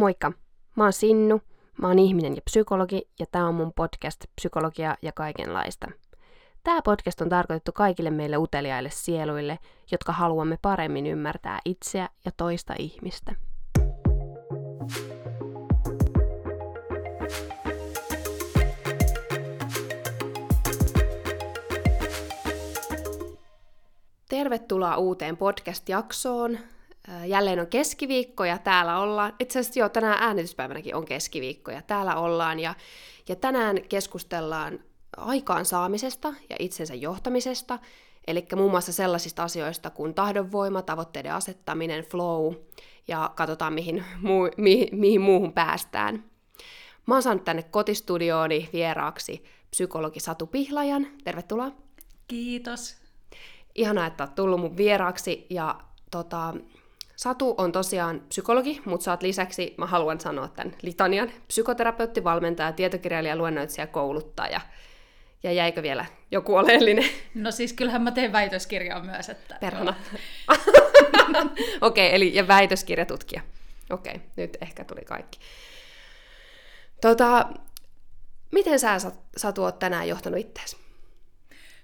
Moikka! Mä oon Sinnu, mä oon ihminen ja psykologi ja tää on mun podcast Psykologia ja kaikenlaista. Tää podcast on tarkoitettu kaikille meille uteliaille sieluille, jotka haluamme paremmin ymmärtää itseä ja toista ihmistä. Tervetuloa uuteen podcast-jaksoon. Jälleen on keskiviikko ja täällä ollaan, itse asiassa jo tänään äänityspäivänäkin on keskiviikko ja täällä ollaan ja, ja tänään keskustellaan aikaansaamisesta ja itsensä johtamisesta, eli muun muassa sellaisista asioista kuin tahdonvoima, tavoitteiden asettaminen, flow ja katsotaan mihin, muu, mihin, mihin muuhun päästään. Mä oon saanut tänne kotistudiooni vieraaksi psykologi Satu Pihlajan. Tervetuloa. Kiitos. Ihanaa, että oot tullut mun vieraaksi ja tota, Satu on tosiaan psykologi, mutta saat lisäksi, mä haluan sanoa tämän litanian, psykoterapeutti, valmentaja, tietokirjailija, luennoitsija, kouluttaja. Ja jäikö vielä joku oleellinen? No siis kyllähän mä teen väitöskirjaa myös. Että... Perhana. Okei, okay, eli ja väitöskirjatutkija. Okei, okay, nyt ehkä tuli kaikki. Tota, miten sä, Satu, oot tänään johtanut itseäsi?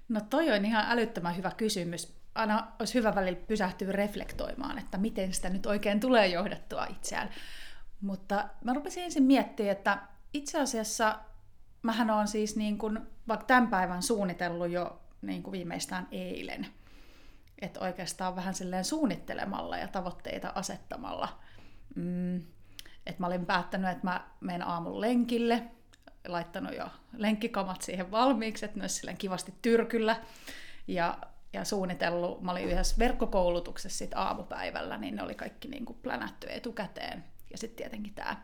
No toi on ihan älyttömän hyvä kysymys aina olisi hyvä välillä pysähtyä reflektoimaan, että miten sitä nyt oikein tulee johdettua itseään. Mutta mä rupesin ensin miettimään, että itse asiassa mähän on siis niin kuin, vaikka tämän päivän suunnitellut jo niin kuin viimeistään eilen. Että oikeastaan vähän silleen suunnittelemalla ja tavoitteita asettamalla. Mm, että mä olin päättänyt, että mä menen aamun lenkille, laittanut jo lenkkikamat siihen valmiiksi, että olisi silleen kivasti tyrkyllä. Ja ja suunnitellut, mä olin yhdessä verkkokoulutuksessa sit aamupäivällä, niin ne oli kaikki niin kuin plänätty etukäteen. Ja sitten tietenkin tämä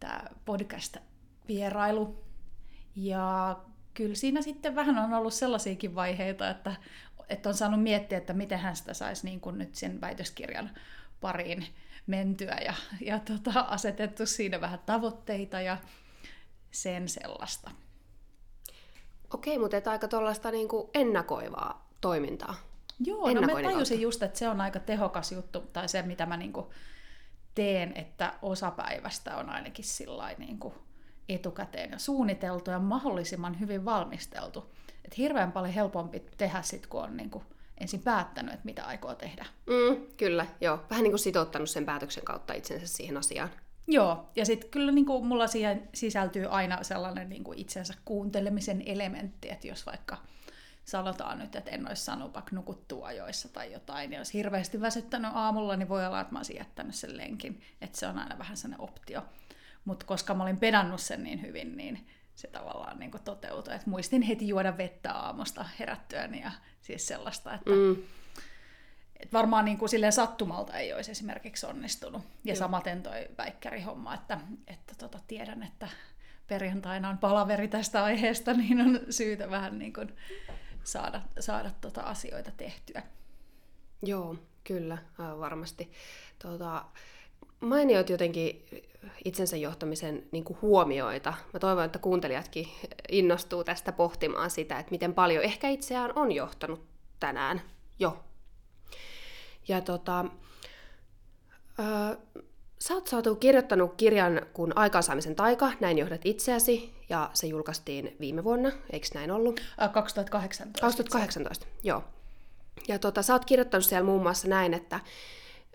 tää podcast-vierailu. Ja kyllä siinä sitten vähän on ollut sellaisiakin vaiheita, että, että on saanut miettiä, että miten hän sitä saisi niin kuin nyt sen väitöskirjan pariin mentyä ja, ja tota, asetettu siinä vähän tavoitteita ja sen sellaista. Okei, mutta aika tuollaista niin ennakoivaa toimintaa. Joo, no mä tajusin just, että se on aika tehokas juttu, tai se mitä mä niinku teen, että osapäivästä on ainakin niinku etukäteen ja suunniteltu ja mahdollisimman hyvin valmisteltu. Et hirveän paljon helpompi tehdä sit, kun on niinku ensin päättänyt, että mitä aikoo tehdä. Mm, kyllä, joo. Vähän niin kuin sitouttanut sen päätöksen kautta itsensä siihen asiaan. Joo, ja sitten kyllä niin kuin mulla siihen sisältyy aina sellainen niin kuin itsensä kuuntelemisen elementti, että jos vaikka sanotaan nyt, että en olisi saanut vaikka nukuttua ajoissa tai jotain, ja olisi hirveästi väsyttänyt aamulla, niin voi olla, että mä olisin jättänyt sen lenkin. Että se on aina vähän sellainen optio. Mutta koska mä olin pedannut sen niin hyvin, niin se tavallaan niin toteutui. Että muistin heti juoda vettä aamusta herättyäni ja siis sellaista, että mm. et varmaan niin kuin silleen sattumalta ei olisi esimerkiksi onnistunut. Ja Joo. samaten toi väikkärihomma, että, että tota, tiedän, että perjantaina on palaveri tästä aiheesta, niin on syytä vähän niin kuin saada, saada tota asioita tehtyä. Joo, kyllä, varmasti. Tuota, mainioit jotenkin itsensä johtamisen niin kuin huomioita. Mä toivon, että kuuntelijatkin innostuu tästä pohtimaan sitä, että miten paljon ehkä itseään on johtanut tänään jo. Ja tota, Sä oot saatu kirjoittanut kirjan kun Aikaansaamisen taika, näin johdat itseäsi, ja se julkaistiin viime vuonna, eikö näin ollut? 2018. 2018, joo. Ja tota, sä oot kirjoittanut siellä muun muassa näin, että,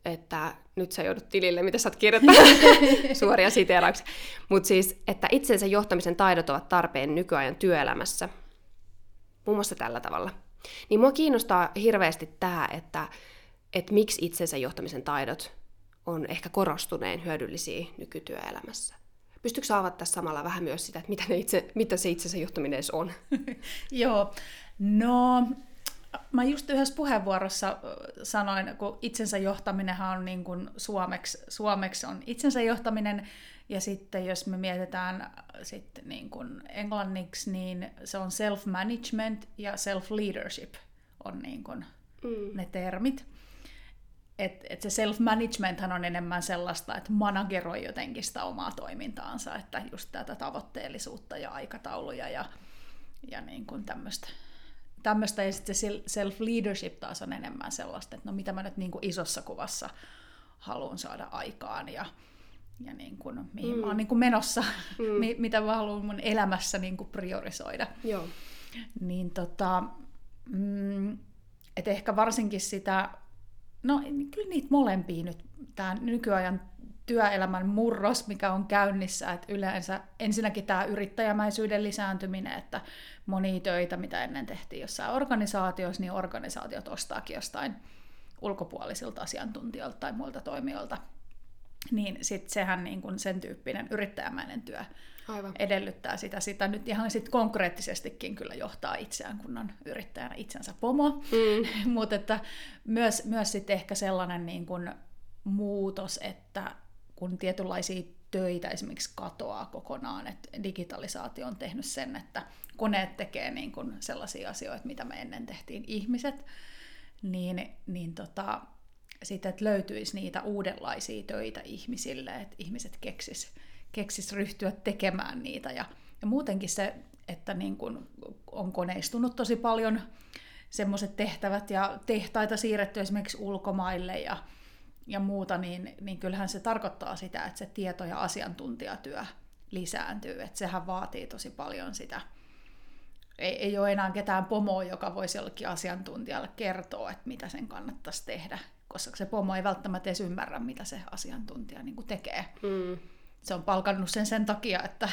että nyt sä joudut tilille, mitä sä oot kirjoittanut, suoria siteerauksia. Mutta siis, että itsensä johtamisen taidot ovat tarpeen nykyajan työelämässä. Muun muassa tällä tavalla. Niin mua kiinnostaa hirveästi tämä, että, että miksi itsensä johtamisen taidot on ehkä korostuneen hyödyllisiä nykytyöelämässä. Pystytkö avata tässä samalla vähän myös sitä, että mitä, ne itse, mitä se itsensä johtaminen edes on? Joo, no mä just yhdessä puheenvuorossa sanoin, kun itsensä johtaminenhan on niin kuin suomeksi, suomeksi on itsensä johtaminen, ja sitten jos me mietitään sitten niin kuin englanniksi, niin se on self-management ja self-leadership on niin kuin mm. ne termit että et se self-managementhan on enemmän sellaista, että manageroi jotenkin sitä omaa toimintaansa, että just tätä tavoitteellisuutta ja aikatauluja ja, ja niin kuin tämmöistä. Tämmöistä ja sitten se self-leadership taas on enemmän sellaista, että no mitä mä nyt niin kuin isossa kuvassa haluan saada aikaan ja, ja niin kuin, mihin mm. mä oon niin kuin menossa, mm. mitä mä haluan mun elämässä niin kuin priorisoida. Joo. Niin tota, mm, et ehkä varsinkin sitä, no kyllä niitä molempia nyt, tämä nykyajan työelämän murros, mikä on käynnissä, että yleensä ensinnäkin tämä yrittäjämäisyyden lisääntyminen, että moni töitä, mitä ennen tehtiin jossain organisaatiossa, niin organisaatiot ostaakin jostain ulkopuolisilta asiantuntijoilta tai muilta toimijoilta. Niin sitten sehän niin kun sen tyyppinen yrittäjämäinen työ Aivan. edellyttää sitä. Sitä nyt ihan sit konkreettisestikin kyllä johtaa itseään, kun on yrittäjänä itsensä pomo. Mm. Mutta että myös, myös sitten ehkä sellainen niin kun muutos, että kun tietynlaisia töitä esimerkiksi katoaa kokonaan, että digitalisaatio on tehnyt sen, että koneet tekee niin kuin sellaisia asioita, mitä me ennen tehtiin ihmiset, niin, niin tota, sitten, että löytyisi niitä uudenlaisia töitä ihmisille, että ihmiset keksis, keksis ryhtyä tekemään niitä. Ja, ja muutenkin se, että niin kun on koneistunut tosi paljon semmoiset tehtävät ja tehtaita siirretty esimerkiksi ulkomaille ja, ja muuta, niin, niin kyllähän se tarkoittaa sitä, että se tieto- ja asiantuntijatyö lisääntyy. Että sehän vaatii tosi paljon sitä. Ei, ei ole enää ketään pomoa, joka voisi jollekin asiantuntijalle kertoa, että mitä sen kannattaisi tehdä, koska se pomo ei välttämättä edes ymmärrä, mitä se asiantuntija niin tekee. Mm. Se on palkannut sen sen takia, että...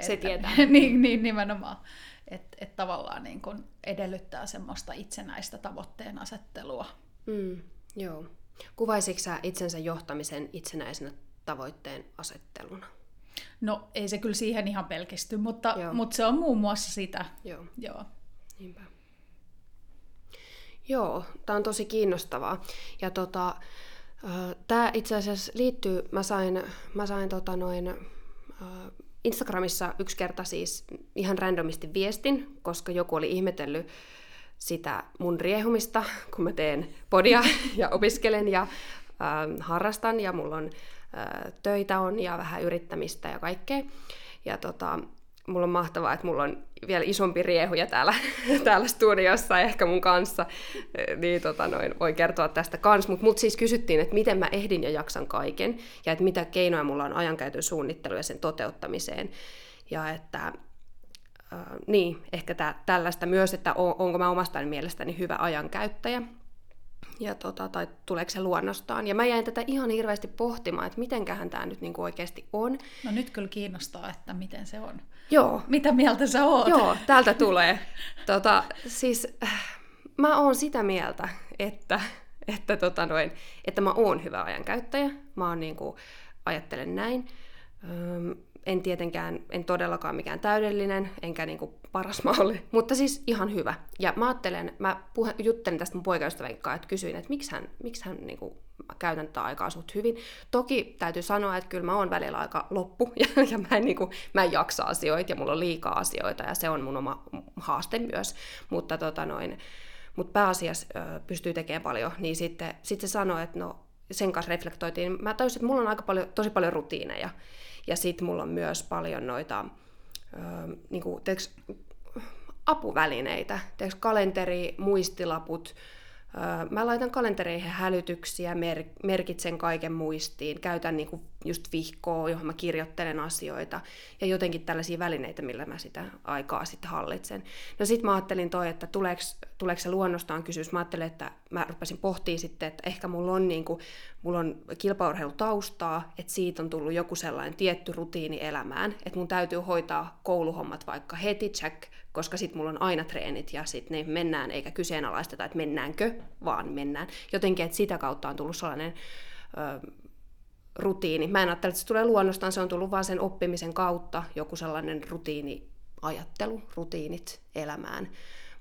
Se että, tietää. niin, niin, nimenomaan. Että et tavallaan niin kuin edellyttää semmoista itsenäistä tavoitteen asettelua. Mm, joo. Kuvaisitko sä itsensä johtamisen itsenäisenä tavoitteen asetteluna? No ei se kyllä siihen ihan pelkisty, mutta, mutta se on muun muassa sitä. Joo. Joo. Niinpä. Joo, tämä on tosi kiinnostavaa. Ja tota, tämä itse asiassa liittyy, mä sain, mä sain tota noin, Instagramissa yksi kerta siis ihan randomisti viestin, koska joku oli ihmetellyt sitä mun riehumista, kun mä teen podia ja opiskelen ja äh, harrastan ja mulla on äh, töitä on ja vähän yrittämistä ja kaikkea. Ja tota, mulla on mahtavaa, että mulla on vielä isompi riehuja täällä, täällä studiossa ehkä mun kanssa, niin tota noin, voi kertoa tästä kans. Mutta mut siis kysyttiin, että miten mä ehdin ja jaksan kaiken, ja että mitä keinoja mulla on ajankäytön suunnittelu ja sen toteuttamiseen. Ja että äh, niin, ehkä tää, tällaista myös, että on, onko mä omasta mielestäni hyvä ajankäyttäjä, ja tota, tai tuleeko se luonnostaan. Ja mä jäin tätä ihan hirveästi pohtimaan, että mitenköhän tämä nyt niinku oikeasti on. No nyt kyllä kiinnostaa, että miten se on. Joo. Mitä mieltä sä oot? Joo, täältä tulee. tota, siis äh, mä oon sitä mieltä, että, että, tota noin, että mä oon hyvä ajankäyttäjä. Mä oon niinku, ajattelen näin. Öm, en tietenkään, en todellakaan mikään täydellinen, enkä niinku paras malli, mutta siis ihan hyvä. Ja mä ajattelen, mä puhe, juttelin tästä mun poikaystävän kanssa, että kysyin, että miksi hän, miksi hän niinku, mä käytän tätä aikaa suht hyvin. Toki täytyy sanoa, että kyllä mä oon välillä aika loppu, ja, ja mä, en, niinku, mä en jaksa asioita, ja mulla on liikaa asioita, ja se on mun oma haaste myös. Mutta tota noin, mut pääasiassa ö, pystyy tekemään paljon, niin sitten sit se sanoi, että no, sen kanssa reflektoitiin. Mä tajusin, että mulla on aika paljon, tosi paljon rutiineja. Ja sitten mulla on myös paljon noita ö, niin kuin, teeks, apuvälineitä, teeks, kalenteri, muistilaput, Mä laitan kalentereihin hälytyksiä, mer- merkitsen kaiken muistiin, käytän niinku just vihkoa, johon mä kirjoittelen asioita ja jotenkin tällaisia välineitä, millä mä sitä aikaa sitten hallitsen. No sit mä ajattelin toi, että tuleeko, tuleeko se luonnostaan kysymys. Mä ajattelin, että mä rupesin pohtimaan sitten, että ehkä mulla on, niinku, mulla on kilpaurheilutaustaa, että siitä on tullut joku sellainen tietty rutiini elämään, että mun täytyy hoitaa kouluhommat vaikka heti, check, koska sitten mulla on aina treenit ja sitten ne mennään, eikä kyseenalaisteta, että mennäänkö, vaan mennään. Jotenkin, että sitä kautta on tullut sellainen rutiini. Mä en ajattele, että se tulee luonnostaan, se on tullut vaan sen oppimisen kautta joku sellainen rutiini, ajattelu, rutiinit elämään,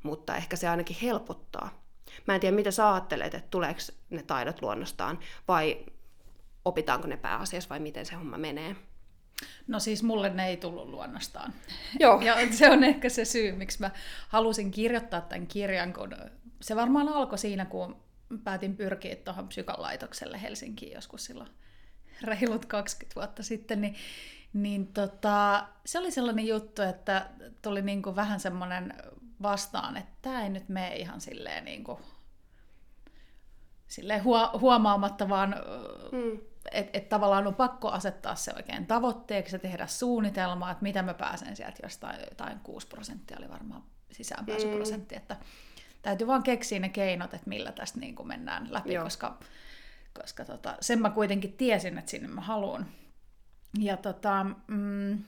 mutta ehkä se ainakin helpottaa. Mä en tiedä, mitä sä ajattelet, että tuleeko ne taidot luonnostaan vai opitaanko ne pääasiassa vai miten se homma menee. No siis mulle ne ei tullut luonnostaan. Joo. Ja se on ehkä se syy, miksi mä halusin kirjoittaa tämän kirjan, kun se varmaan alkoi siinä, kun päätin pyrkiä tuohon psykalaitokselle Helsinkiin joskus silloin reilut 20 vuotta sitten, niin, niin tota, se oli sellainen juttu, että tuli niinku vähän semmoinen vastaan, että tämä ei nyt mene ihan silleen, niinku, silleen huomaamatta, vaan mm että et tavallaan on pakko asettaa se oikein tavoitteeksi ja tehdä suunnitelma, että mitä mä pääsen sieltä jostain, jotain 6 prosenttia oli varmaan sisäänpääsyprosentti, mm. että täytyy vaan keksiä ne keinot, että millä tästä niin kuin mennään läpi, Joo. koska, koska tota, sen mä kuitenkin tiesin, että sinne mä haluan. Ja tota, mm,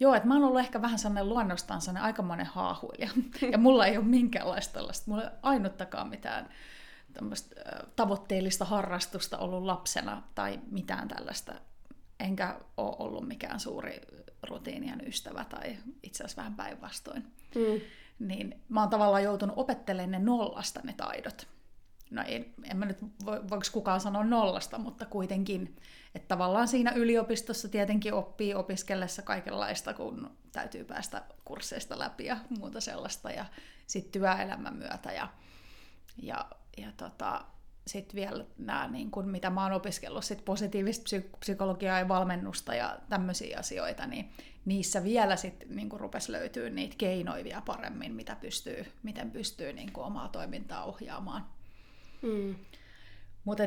Joo, että mä oon ollut ehkä vähän sellainen luonnostaan sellainen aikamoinen haahuilija. Ja mulla ei ole minkäänlaista tällaista, mulla ei ole ainuttakaan mitään tavoitteellista harrastusta ollut lapsena tai mitään tällaista. Enkä ole ollut mikään suuri rutiinien ystävä tai itse asiassa vähän päinvastoin. Mm. Niin mä oon tavallaan joutunut opettelemaan ne nollasta ne taidot. No en, en mä nyt vo, voiko kukaan sanoa nollasta, mutta kuitenkin. Että tavallaan siinä yliopistossa tietenkin oppii opiskellessa kaikenlaista, kun täytyy päästä kursseista läpi ja muuta sellaista. Ja sitten työelämän myötä ja, ja ja tota, sitten vielä nämä, niin kun, mitä mä oon opiskellut, sit positiivista psykologiaa ja valmennusta ja tämmöisiä asioita, niin niissä vielä sitten niin rupesi löytyä niitä keinoja paremmin, mitä pystyy, miten pystyy niin omaa toimintaa ohjaamaan. Mm. Mutta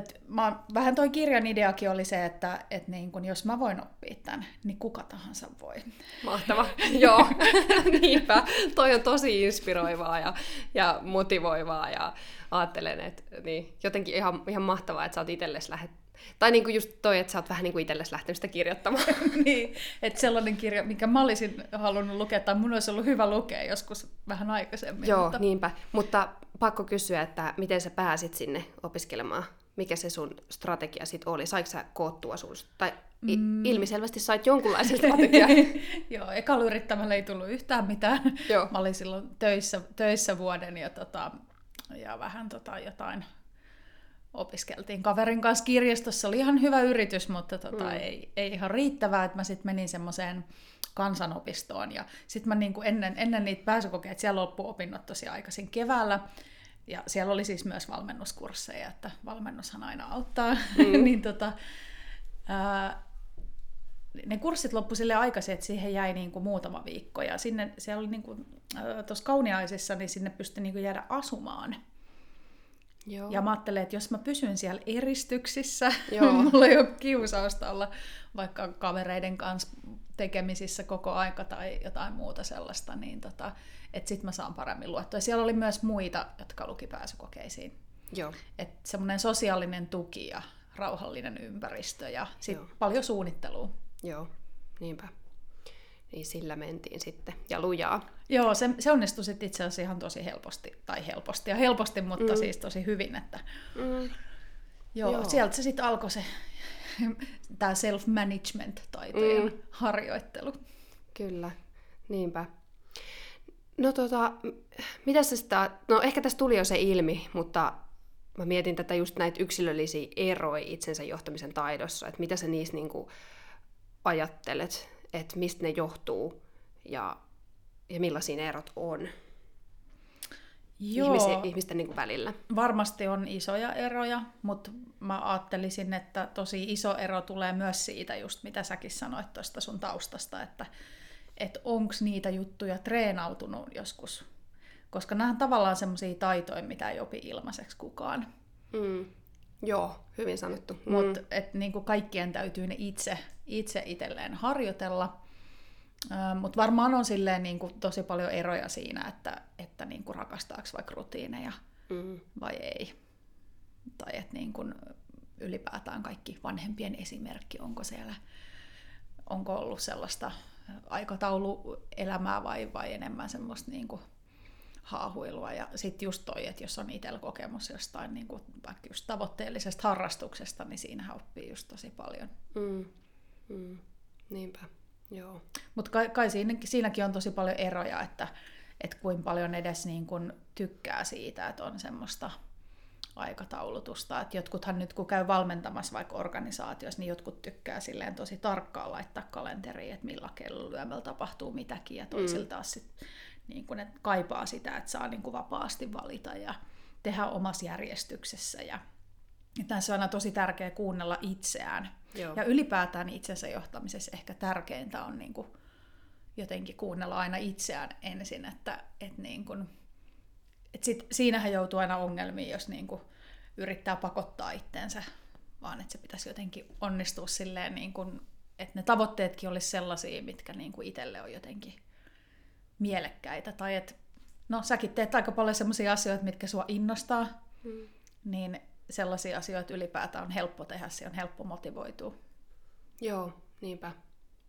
vähän toi kirjan ideakin oli se, että et niin kun jos mä voin oppia tämän, niin kuka tahansa voi. Mahtava, joo. Niinpä, toi on tosi inspiroivaa ja, ja motivoivaa ja ajattelen, että niin, jotenkin ihan, ihan mahtavaa, että sä oot itsellesi lähet... Tai niin kuin just toi, että sä oot vähän niin kuin itsellesi lähtenyt sitä kirjoittamaan. niin, että sellainen kirja, mikä mä olisin halunnut lukea, tai mun olisi ollut hyvä lukea joskus vähän aikaisemmin. Joo, mutta... niinpä. Mutta pakko kysyä, että miten sä pääsit sinne opiskelemaan mikä se sun strategia sitten oli? Saiko sä koottua sun, tai mm. ilmiselvästi sait jonkunlaisen strategian? Joo, ekalla yrittämällä ei tullut yhtään mitään. Joo. Mä olin silloin töissä, töissä vuoden ja, tota, ja vähän tota jotain opiskeltiin kaverin kanssa kirjastossa. Oli ihan hyvä yritys, mutta tota, mm. ei, ei ihan riittävää, että mä sitten menin semmoiseen kansanopistoon. Ja sitten mä niinku ennen, ennen niitä pääsykokeita, siellä loppuopinnot tosi aikaisin keväällä, ja siellä oli siis myös valmennuskursseja, että valmennushan aina auttaa. Mm. niin tota, ää, ne kurssit loppu sille aikaisin, että siihen jäi niin kuin muutama viikko. Ja sinne, se oli niin kuin, tuossa Kauniaisissa, niin sinne pystyi niin kuin jäädä asumaan. Joo. Ja mä ajattelin, että jos mä pysyn siellä eristyksissä, Joo. mulla ei ole kiusausta olla vaikka kavereiden kanssa tekemisissä koko aika tai jotain muuta sellaista, niin tota, että sit mä saan paremmin luettua. Ja siellä oli myös muita, jotka luki pääsykokeisiin. Joo. Että semmoinen sosiaalinen tuki ja rauhallinen ympäristö ja sit paljon suunnittelua. Joo, niinpä. Niin sillä mentiin sitten. Ja lujaa. Joo, se, se onnistui sitten itse asiassa ihan tosi helposti. Tai helposti ja helposti, mutta mm. siis tosi hyvin. Että... Mm. Joo, Joo, sieltä se sitten alkoi se tämä self-management-taitojen mm. harjoittelu. Kyllä, niinpä. No tota, mitä se sitä, no ehkä tässä tuli jo se ilmi, mutta mä mietin tätä just näitä yksilöllisiä eroja itsensä johtamisen taidossa, että mitä sä niissä niinku ajattelet, että mistä ne johtuu ja, ja millaisia ne erot on Joo, ihmisi, ihmisten niin kuin välillä. Varmasti on isoja eroja, mutta mä ajattelisin, että tosi iso ero tulee myös siitä, just mitä säkin sanoit tuosta sun taustasta, että että onko niitä juttuja treenautunut joskus. Koska nämä on tavallaan semmoisia taitoja, mitä ei opi ilmaiseksi kukaan. Mm. Joo, hyvin sanottu. Mm. Mutta niinku kaikkien täytyy ne itse, itse itselleen harjoitella. Mutta varmaan on silleen niinku tosi paljon eroja siinä, että, että niinku rakastaako vaikka rutiineja mm. vai ei. Tai että niinku ylipäätään kaikki vanhempien esimerkki, onko siellä, onko ollut sellaista aikatauluelämää vai, vai enemmän semmoista niin kuin haahuilua. Ja sitten just toi, että jos on itsellä kokemus jostain niin kuin vaikka just tavoitteellisesta harrastuksesta, niin siinähän oppii just tosi paljon. Mm. Mm. Niinpä, joo. Mutta kai, kai siinäkin, siinäkin on tosi paljon eroja, että, että kuinka paljon edes niin kuin tykkää siitä, että on semmoista aikataulutusta. Et jotkuthan nyt kun käy valmentamassa vaikka organisaatiossa, niin jotkut tykkää silleen tosi tarkkaan laittaa kalenteriin, että millä kellolyömällä tapahtuu mitäkin, ja toisilta mm. taas sit, niin kun, että kaipaa sitä, että saa niin kuin vapaasti valita ja tehdä omassa järjestyksessä. Ja, ja tässä on aina tosi tärkeää kuunnella itseään. Joo. Ja ylipäätään itsensä johtamisessa ehkä tärkeintä on niin kuin jotenkin kuunnella aina itseään ensin, että, että niin kuin, et sit, siinähän joutuu aina ongelmiin, jos niinku yrittää pakottaa itteensä vaan että se pitäisi jotenkin onnistua silleen, niin kuin, että ne tavoitteetkin olisi sellaisia, mitkä niin kuin itselle on jotenkin mielekkäitä. Tai että, no säkin teet aika paljon sellaisia asioita, mitkä sua innostaa, mm. niin sellaisia asioita ylipäätään on helppo tehdä, se on helppo motivoitua. Joo, niinpä.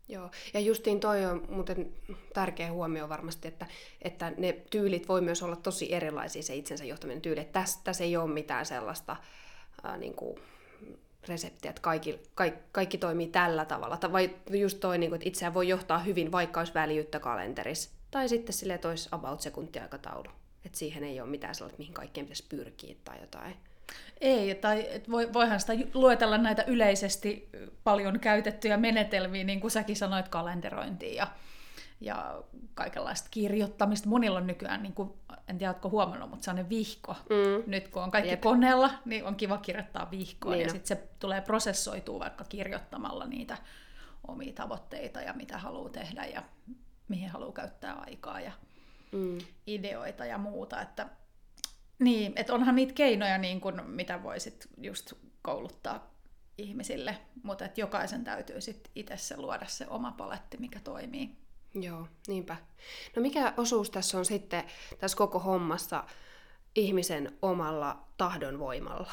Joo, ja justiin toi on muuten tärkeä huomio varmasti, että, että ne tyylit voi myös olla tosi erilaisia, se itsensä johtaminen tyyli. Että tässä, tässä ei ole mitään sellaista ää, niin kuin reseptiä, että kaikki, kaikki, kaikki toimii tällä tavalla. Vai just toi, niin kuin, että itseään voi johtaa hyvin, vaikka olisi väljyyttä kalenterissa. Tai sitten sille, että olisi about sekuntiaikataulu. Että siihen ei ole mitään sellaista, mihin kaikkeen pitäisi pyrkiä tai jotain. Ei, tai et voi, voihan sitä luetella näitä yleisesti paljon käytettyjä menetelmiä, niin kuin säkin sanoit, kalenterointia ja, ja kaikenlaista kirjoittamista. Monilla on nykyään, niin kuin, en tiedä, oletko huomannut, mutta sellainen vihko. Mm. Nyt kun on kaikki Jep. koneella, niin on kiva kirjoittaa vihkoa, niin ja sitten se tulee prosessoituu vaikka kirjoittamalla niitä omia tavoitteita ja mitä haluaa tehdä ja mihin haluaa käyttää aikaa ja mm. ideoita ja muuta. Että niin, että onhan niitä keinoja, niin kun, mitä voisit just kouluttaa ihmisille, mutta että jokaisen täytyy sitten itse se luoda se oma paletti, mikä toimii. Joo, niinpä. No mikä osuus tässä on sitten tässä koko hommassa ihmisen omalla tahdonvoimalla?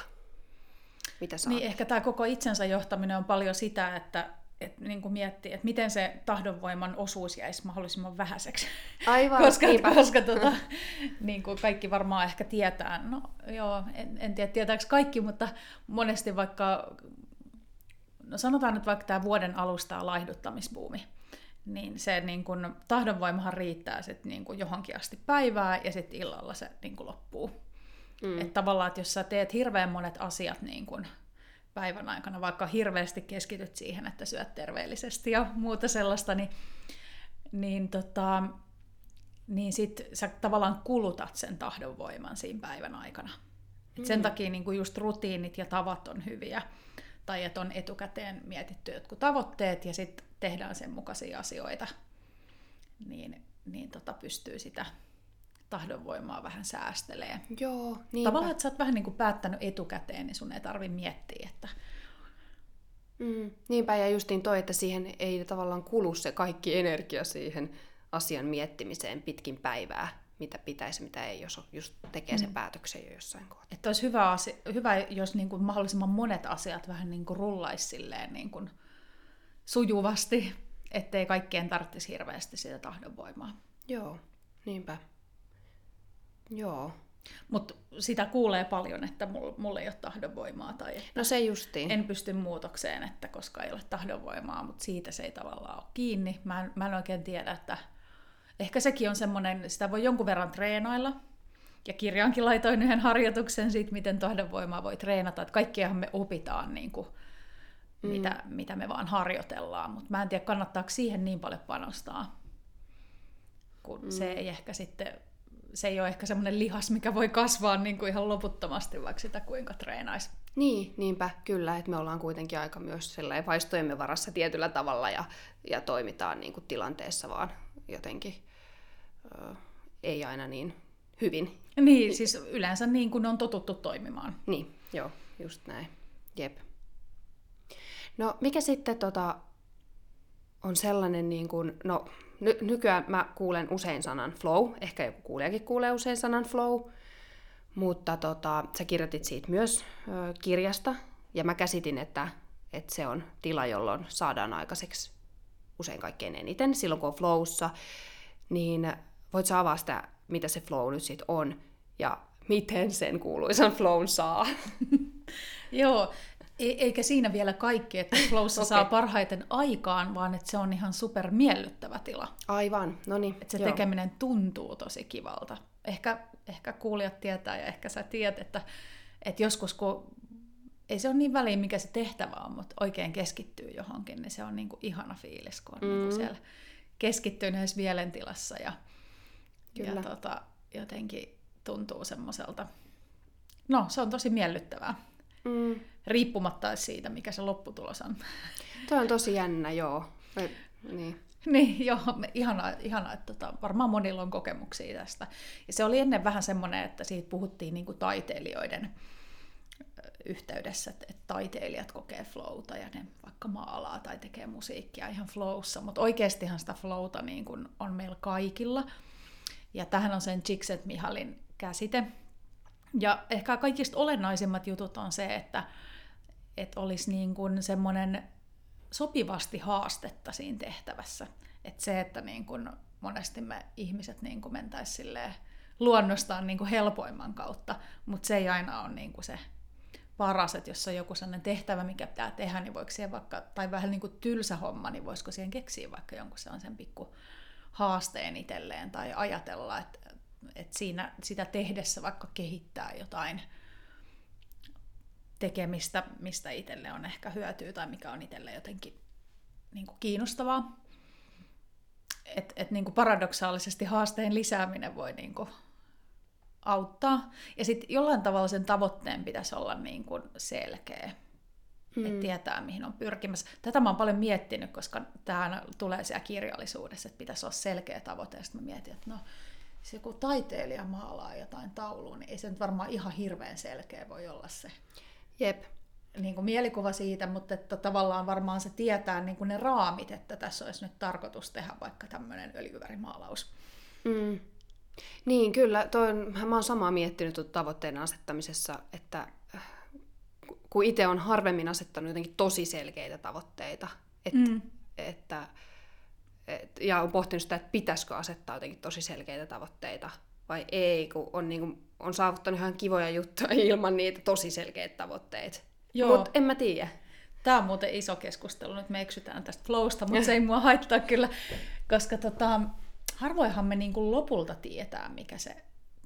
Mitä Niin, ehkä tämä koko itsensä johtaminen on paljon sitä, että että niin kuin miettii, että miten se tahdonvoiman osuus jäisi mahdollisimman vähäiseksi. Aivan, koska koska tota, niin kuin kaikki varmaan ehkä tietää, no joo, en, en tiedä tietääkö kaikki, mutta monesti vaikka, no sanotaan nyt vaikka tämä vuoden alusta laihduttamisbuumi, niin se niin kuin, tahdonvoimahan riittää sit niin kuin johonkin asti päivää ja sitten illalla se niin kuin loppuu. Mm. Että tavallaan, että jos sä teet hirveän monet asiat niin kuin, päivän aikana, vaikka hirveästi keskityt siihen, että syöt terveellisesti ja muuta sellaista, niin, niin, tota, niin sit sä tavallaan kulutat sen tahdonvoiman siinä päivän aikana. Et sen mm. takia niin just rutiinit ja tavat on hyviä, tai että on etukäteen mietitty jotkut tavoitteet ja sitten tehdään sen mukaisia asioita, niin, niin tota pystyy sitä tahdonvoimaa vähän säästelee. Joo, niinpä. Tavallaan, että sä oot vähän niin kuin päättänyt etukäteen, niin sun ei tarvi miettiä, että... Mm, niinpä, ja justiin toi, että siihen ei tavallaan kulu se kaikki energia siihen asian miettimiseen pitkin päivää, mitä pitäisi, mitä ei, jos just tekee sen mm. päätöksen jo jossain kohtaa. Että olisi hyvä, asia, hyvä jos niin kuin mahdollisimman monet asiat vähän niin kuin rullaisi silleen niin kuin sujuvasti, ettei kaikkien tarvitsisi hirveästi sitä tahdonvoimaa. Joo, niinpä. Joo. Mutta sitä kuulee paljon, että mulla ei ole tahdonvoimaa tai että no se justiin. en pysty muutokseen, että koska ei ole tahdonvoimaa, mutta siitä se ei tavallaan ole kiinni. Mä en, mä en oikein tiedä, että ehkä sekin on semmoinen, sitä voi jonkun verran treenailla. Ja kirjaankin laitoin yhden harjoituksen siitä, miten tahdonvoimaa voi treenata. Että kaikkiahan me opitaan, niin kuin, mm. mitä, mitä me vaan harjoitellaan. Mutta mä en tiedä, kannattaako siihen niin paljon panostaa, kun mm. se ei ehkä sitten se ei ole ehkä semmoinen lihas, mikä voi kasvaa niin kuin ihan loputtomasti, vaikka sitä kuinka treenaisi. Niin, niinpä, kyllä, että me ollaan kuitenkin aika myös vaistojemme varassa tietyllä tavalla ja, ja toimitaan niin kuin tilanteessa vaan jotenkin ö, ei aina niin hyvin. Niin, siis yleensä niin kuin on totuttu toimimaan. Niin, joo, just näin. Jep. No, mikä sitten tota, on sellainen, niin kuin, no ny- nykyään mä kuulen usein sanan flow, ehkä joku kuulijakin kuulee usein sanan flow, mutta tota, sä kirjoitit siitä myös ö, kirjasta, ja mä käsitin, että, että se on tila, jolloin saadaan aikaiseksi usein kaikkein eniten. Silloin, kun on flowssa, niin voit sä avaa sitä, mitä se flow nyt sitten on, ja miten sen kuuluisan flown saa. Joo, E- eikä siinä vielä kaikki, että flowssa okay. saa parhaiten aikaan, vaan että se on ihan super miellyttävä tila. Aivan, no niin. Että se joo. tekeminen tuntuu tosi kivalta. Ehkä, ehkä kuulijat tietää ja ehkä sä tiedät, että, että joskus kun ei se ole niin väliin, mikä se tehtävä on, mutta oikein keskittyy johonkin, niin se on niin kuin ihana fiilis, kun on mm. niin kuin siellä keskittyneessä mielentilassa ja, Kyllä. ja tota, jotenkin tuntuu semmoiselta, no se on tosi miellyttävää. Mm riippumatta siitä, mikä se lopputulos on. Tuo on tosi jännä, joo. niin. Niin, joo, ihanaa, ihanaa että tota, varmaan monilla on kokemuksia tästä. Ja se oli ennen vähän semmoinen, että siitä puhuttiin niin kuin taiteilijoiden yhteydessä, että, että taiteilijat kokee flowta ja ne vaikka maalaa tai tekee musiikkia ihan flowssa, mutta oikeastihan sitä flowta niin kuin on meillä kaikilla. Ja tähän on sen Jikset Mihalin käsite. Ja ehkä kaikista olennaisimmat jutut on se, että, että olisi niin kuin semmoinen sopivasti haastetta siinä tehtävässä. Että se, että niin kuin monesti me ihmiset niin kuin mentäisiin luonnostaan niin kuin helpoimman kautta, mutta se ei aina ole niin kuin se paras, että jos on joku sellainen tehtävä, mikä pitää tehdä, niin voiko siihen vaikka, tai vähän niin kuin tylsä homma, niin voisiko siihen keksiä vaikka jonkun sellaisen pikku haasteen itselleen, tai ajatella, että, että siinä sitä tehdessä vaikka kehittää jotain tekemistä, mistä itselle on ehkä hyötyä, tai mikä on itselle jotenkin niin kuin kiinnostavaa. Et, et niin kuin paradoksaalisesti haasteen lisääminen voi niin kuin auttaa. Ja sitten jollain tavalla sen tavoitteen pitäisi olla niin kuin selkeä. Mm. Että tietää, mihin on pyrkimässä. Tätä mä oon paljon miettinyt, koska tämä tulee siellä kirjallisuudessa, että pitäisi olla selkeä tavoite. Sitten mä mietin, että no, se kun taiteilija maalaa jotain taulua, niin ei se nyt varmaan ihan hirveän selkeä voi olla se. Jep. Niin kuin mielikuva siitä, mutta että tavallaan varmaan se tietää niin kuin ne raamit, että tässä olisi nyt tarkoitus tehdä vaikka tämmöinen öljyvärimaalaus. Mm. Niin, kyllä. Toi on, mä oon samaa miettinyt tavoitteen asettamisessa, että äh, kun itse on harvemmin asettanut jotenkin tosi selkeitä tavoitteita, et, mm. että, et, ja on pohtinut sitä, että pitäisikö asettaa jotenkin tosi selkeitä tavoitteita vai ei, kun on, niin kuin, on saavuttanut ihan kivoja juttuja ilman niitä tosi selkeitä tavoitteita. Mutta en mä tiedä. Tämä on muuten iso keskustelu, nyt me eksytään tästä flowsta, mutta se ei mua haittaa kyllä, koska tota, harvoinhan me niin kuin lopulta tietää, mikä se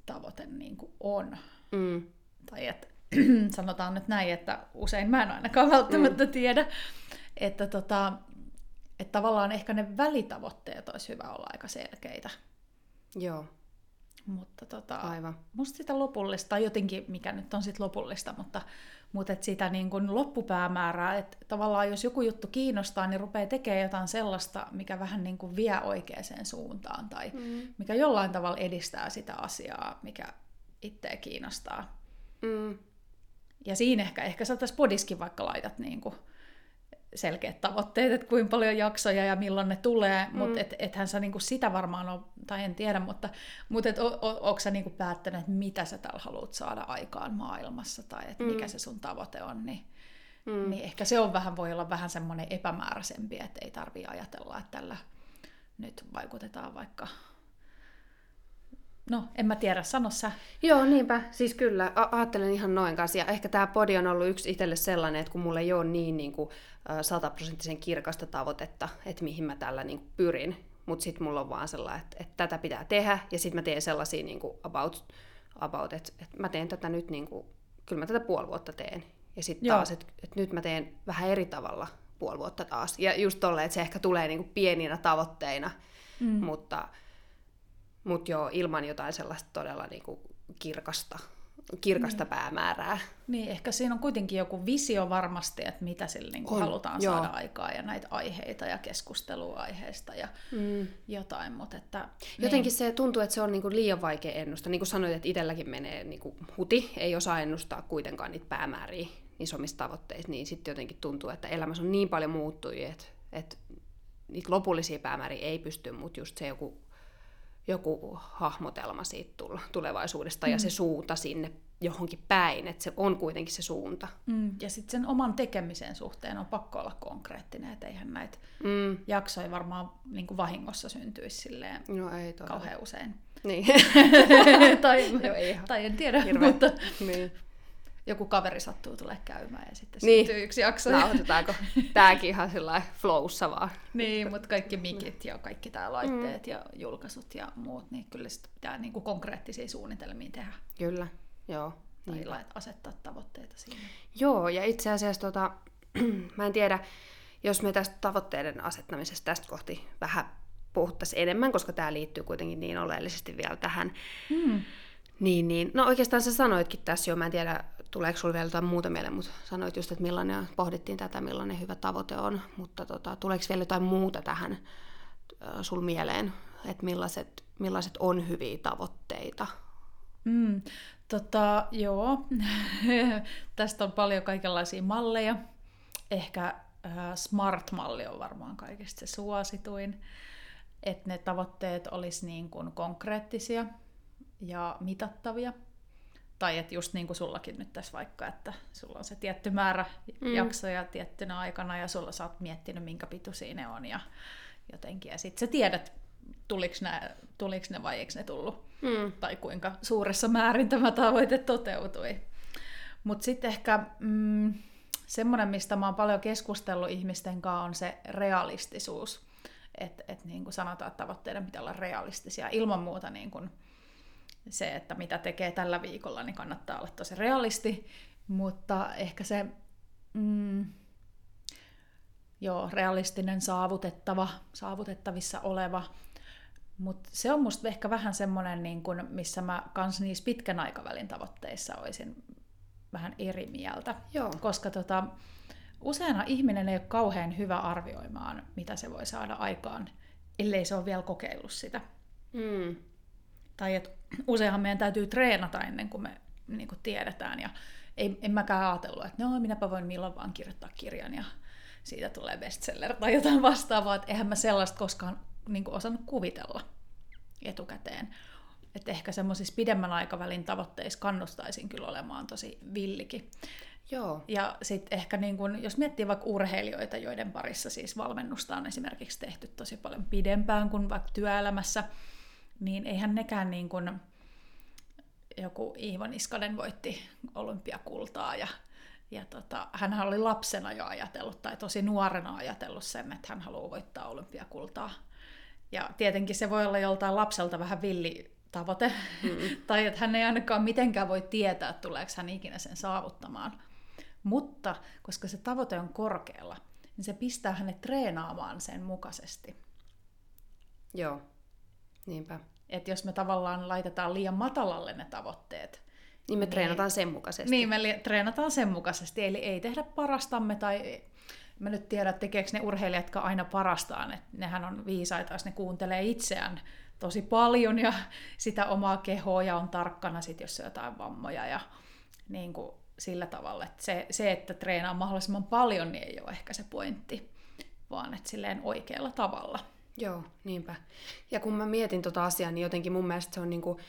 tavoite niin kuin on. Mm. Tai että sanotaan nyt näin, että usein mä en ainakaan välttämättä mm. tiedä, että, tota, että tavallaan ehkä ne välitavoitteet olisi hyvä olla aika selkeitä. Joo. Mutta tota, Aivan. musta sitä lopullista, jotenkin mikä nyt on sitten lopullista, mutta, mutta et sitä niin kun loppupäämäärää, että tavallaan jos joku juttu kiinnostaa, niin rupeaa tekemään jotain sellaista, mikä vähän niin kuin vie oikeaan suuntaan tai mm. mikä jollain tavalla edistää sitä asiaa, mikä itseä kiinnostaa. Mm. Ja siinä ehkä, ehkä sä tässä podiskin vaikka laitat niin kuin selkeät tavoitteet, että kuinka paljon jaksoja ja milloin ne tulee, mm. mutta et, ethän sä niinku sitä varmaan ole, tai en tiedä, mutta, mutta et, o, o, onko sä niinku päättänyt, että mitä sä täällä haluat saada aikaan maailmassa, tai että mm. mikä se sun tavoite on, niin, mm. niin ehkä se on vähän, voi olla vähän semmoinen epämääräisempi, että ei tarvii ajatella, että tällä nyt vaikutetaan vaikka No, en mä tiedä, sano sä. Joo, niinpä. Siis kyllä, a- ajattelen ihan noin kanssa. Ja ehkä tämä podi on ollut yksi itselle sellainen, että kun mulla ei ole niin, niin kuin, sataprosenttisen kirkasta tavoitetta, että mihin mä tällä niin kuin, pyrin, mutta sitten mulla on vaan sellainen, että, että tätä pitää tehdä, ja sitten mä teen sellaisia niin kuin about, about että, että mä teen tätä nyt, niin kuin, kyllä mä tätä puoli vuotta teen. Ja sitten taas, että, että nyt mä teen vähän eri tavalla puoli vuotta taas. Ja just tolleen, että se ehkä tulee niin kuin pieninä tavoitteina, mm. mutta mutta joo, ilman jotain sellaista todella niinku kirkasta, kirkasta niin. päämäärää. Niin, ehkä siinä on kuitenkin joku visio varmasti, että mitä sillä niinku on, halutaan joo. saada aikaa ja näitä aiheita ja keskustelua aiheista ja mm. jotain. Mutta että, niin. Jotenkin se tuntuu, että se on niinku liian vaikea ennustaa. Niin kuin sanoit, että itselläkin menee niinku huti, ei osaa ennustaa kuitenkaan niitä päämääriä niissä omissa tavoitteissa, niin sitten jotenkin tuntuu, että elämässä on niin paljon muuttujia, että, että niitä lopullisia päämääriä ei pysty, mutta just se joku joku hahmotelma siitä tulevaisuudesta mm. ja se mm. suunta sinne johonkin päin, että se on kuitenkin se suunta. Mm. Ja sitten sen oman tekemisen suhteen on pakko olla konkreettinen, että eihän näitä mm. jaksoja varmaan niin kuin vahingossa syntyisi silleen no, ei kauhean usein. Niin. tai, Joo, ei tai en tiedä, Hirveä. mutta niin joku kaveri sattuu tulee käymään ja sitten niin. syntyy yksi jakso. Nauhoitetaanko tääkin ihan sillä flowssa vaan. niin, mutta kaikki mikit ja kaikki tää laitteet mm. ja julkaisut ja muut, niin kyllä sitä pitää niinku konkreettisia suunnitelmia tehdä. Kyllä, joo. Tai niin. asettaa tavoitteita siinä. Joo, ja itse asiassa tota, mä en tiedä, jos me tästä tavoitteiden asettamisesta tästä kohti vähän puhuttaisiin enemmän, koska tämä liittyy kuitenkin niin oleellisesti vielä tähän. Mm. Niin, niin. No oikeastaan sä sanoitkin tässä jo, mä en tiedä tuleeko sinulle vielä jotain muuta mieleen, mutta sanoit just, että millainen, pohdittiin tätä, millainen hyvä tavoite on, mutta tota, tuleeko vielä jotain muuta tähän äh, sul mieleen, että millaiset, millaiset on hyviä tavoitteita Mm, tota, joo. Tästä on paljon kaikenlaisia malleja. Ehkä äh, Smart-malli on varmaan kaikista se suosituin. Että ne tavoitteet olisi niin kuin konkreettisia ja mitattavia. Tai että just niin kuin sullakin nyt tässä vaikka, että sulla on se tietty määrä mm. jaksoja tiettynä aikana ja sulla sä oot miettinyt, minkä pituisia ne on ja jotenkin. Ja sitten sä tiedät, tuliko ne, tuliko ne vai eikö ne tullut. Mm. Tai kuinka suuressa määrin tämä tavoite toteutui. Mutta sitten ehkä mm, semmoinen, mistä mä oon paljon keskustellut ihmisten kanssa, on se realistisuus. Että et niin kuin sanotaan, että tavoitteiden pitää olla realistisia. Ilman muuta niin kuin se, että mitä tekee tällä viikolla, niin kannattaa olla tosi realisti. Mutta ehkä se mm, joo, realistinen, saavutettava, saavutettavissa oleva mutta se on musta ehkä vähän semmoinen, niin kun, missä mä kans niissä pitkän aikavälin tavoitteissa olisin vähän eri mieltä. Joo. Koska tota, useana ihminen ei ole kauhean hyvä arvioimaan, mitä se voi saada aikaan, ellei se ole vielä kokeillut sitä. Mm. Tai että useinhan meidän täytyy treenata ennen kuin me niin kuin tiedetään. Ja ei, en mäkään ajatellut, että no minäpä voin milloin vaan kirjoittaa kirjan ja siitä tulee bestseller tai jotain vastaavaa. Että eihän mä sellaista koskaan niin kuin osannut kuvitella etukäteen. Että ehkä semmoisissa pidemmän aikavälin tavoitteissa kannustaisin kyllä olemaan tosi villikin. Joo. Ja sitten ehkä niin kun, jos miettii vaikka urheilijoita, joiden parissa siis valmennusta on esimerkiksi tehty tosi paljon pidempään kuin vaikka työelämässä, niin eihän nekään niin kun, joku Iivo Niskanen voitti olympiakultaa ja, ja tota, hän oli lapsena jo ajatellut tai tosi nuorena ajatellut sen, että hän haluaa voittaa olympiakultaa ja tietenkin se voi olla joltain lapselta vähän villi tavoite, mm. tai että hän ei ainakaan mitenkään voi tietää, tuleeko hän ikinä sen saavuttamaan. Mutta koska se tavoite on korkealla, niin se pistää hänet treenaamaan sen mukaisesti. Joo, niinpä. Et jos me tavallaan laitetaan liian matalalle ne tavoitteet, niin me niin, treenataan sen mukaisesti. Niin, me treenataan sen mukaisesti, eli ei tehdä parastamme tai mä nyt tiedä, tekeekö ne urheilijat, jotka aina parastaan, että nehän on viisaita, jos ne kuuntelee itseään tosi paljon ja sitä omaa kehoa ja on tarkkana sit, jos on jotain vammoja ja niin kuin sillä tavalla. Että se, se, että treenaa mahdollisimman paljon, niin ei ole ehkä se pointti, vaan että silleen oikealla tavalla. Joo, niinpä. Ja kun mä mietin tota asiaa, niin jotenkin mun mielestä se on niinku,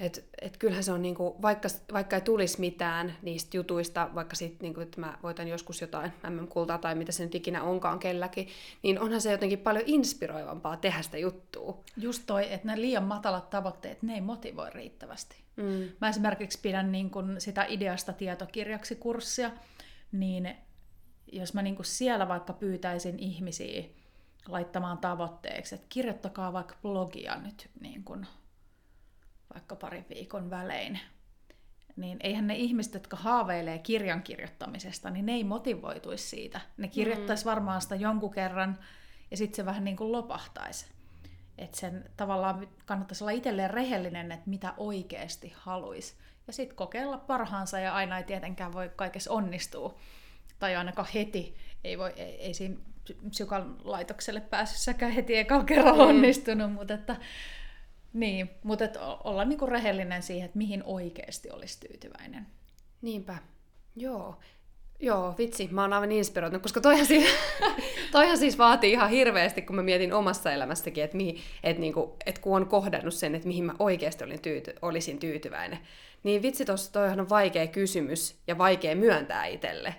että et kyllähän se on, niinku, vaikka, vaikka ei tulisi mitään niistä jutuista, vaikka sit, niinku, että mä voitan joskus jotain MM-kultaa tai mitä se nyt ikinä onkaan kelläkin, niin onhan se jotenkin paljon inspiroivampaa tehdä sitä juttua. Just toi, että ne liian matalat tavoitteet, ne ei motivoi riittävästi. Mm. Mä esimerkiksi pidän niin kun sitä ideasta tietokirjaksi kurssia, niin jos mä niin siellä vaikka pyytäisin ihmisiä laittamaan tavoitteeksi, että kirjoittakaa vaikka blogia nyt niin kun vaikka parin viikon välein, niin eihän ne ihmiset, jotka haaveilee kirjan kirjoittamisesta, niin ne ei motivoituisi siitä. Ne kirjoittaisi mm. varmaan sitä jonkun kerran ja sitten se vähän niin kuin lopahtaisi. Että sen tavallaan kannattaisi olla itselleen rehellinen, että mitä oikeasti haluaisi. Ja sitten kokeilla parhaansa ja aina ei tietenkään voi kaikessa onnistua. Tai ainakaan heti. Ei, voi, ei, ei siinä psykan laitokselle pääsyssäkään heti ekalla kerralla mm. onnistunut, mutta että niin, mutta et olla niinku rehellinen siihen, että mihin oikeasti olisi tyytyväinen. Niinpä. Joo. Joo, vitsi, mä oon aivan inspiroitunut, koska toihan siis, toihan siis vaatii ihan hirveästi, kun mä mietin omassa elämässäkin, että, mihin, että, niinku, että kun on kohdannut sen, että mihin mä oikeasti olin tyyty, olisin tyytyväinen. Niin vitsi, tuossa toihan on vaikea kysymys ja vaikea myöntää itselle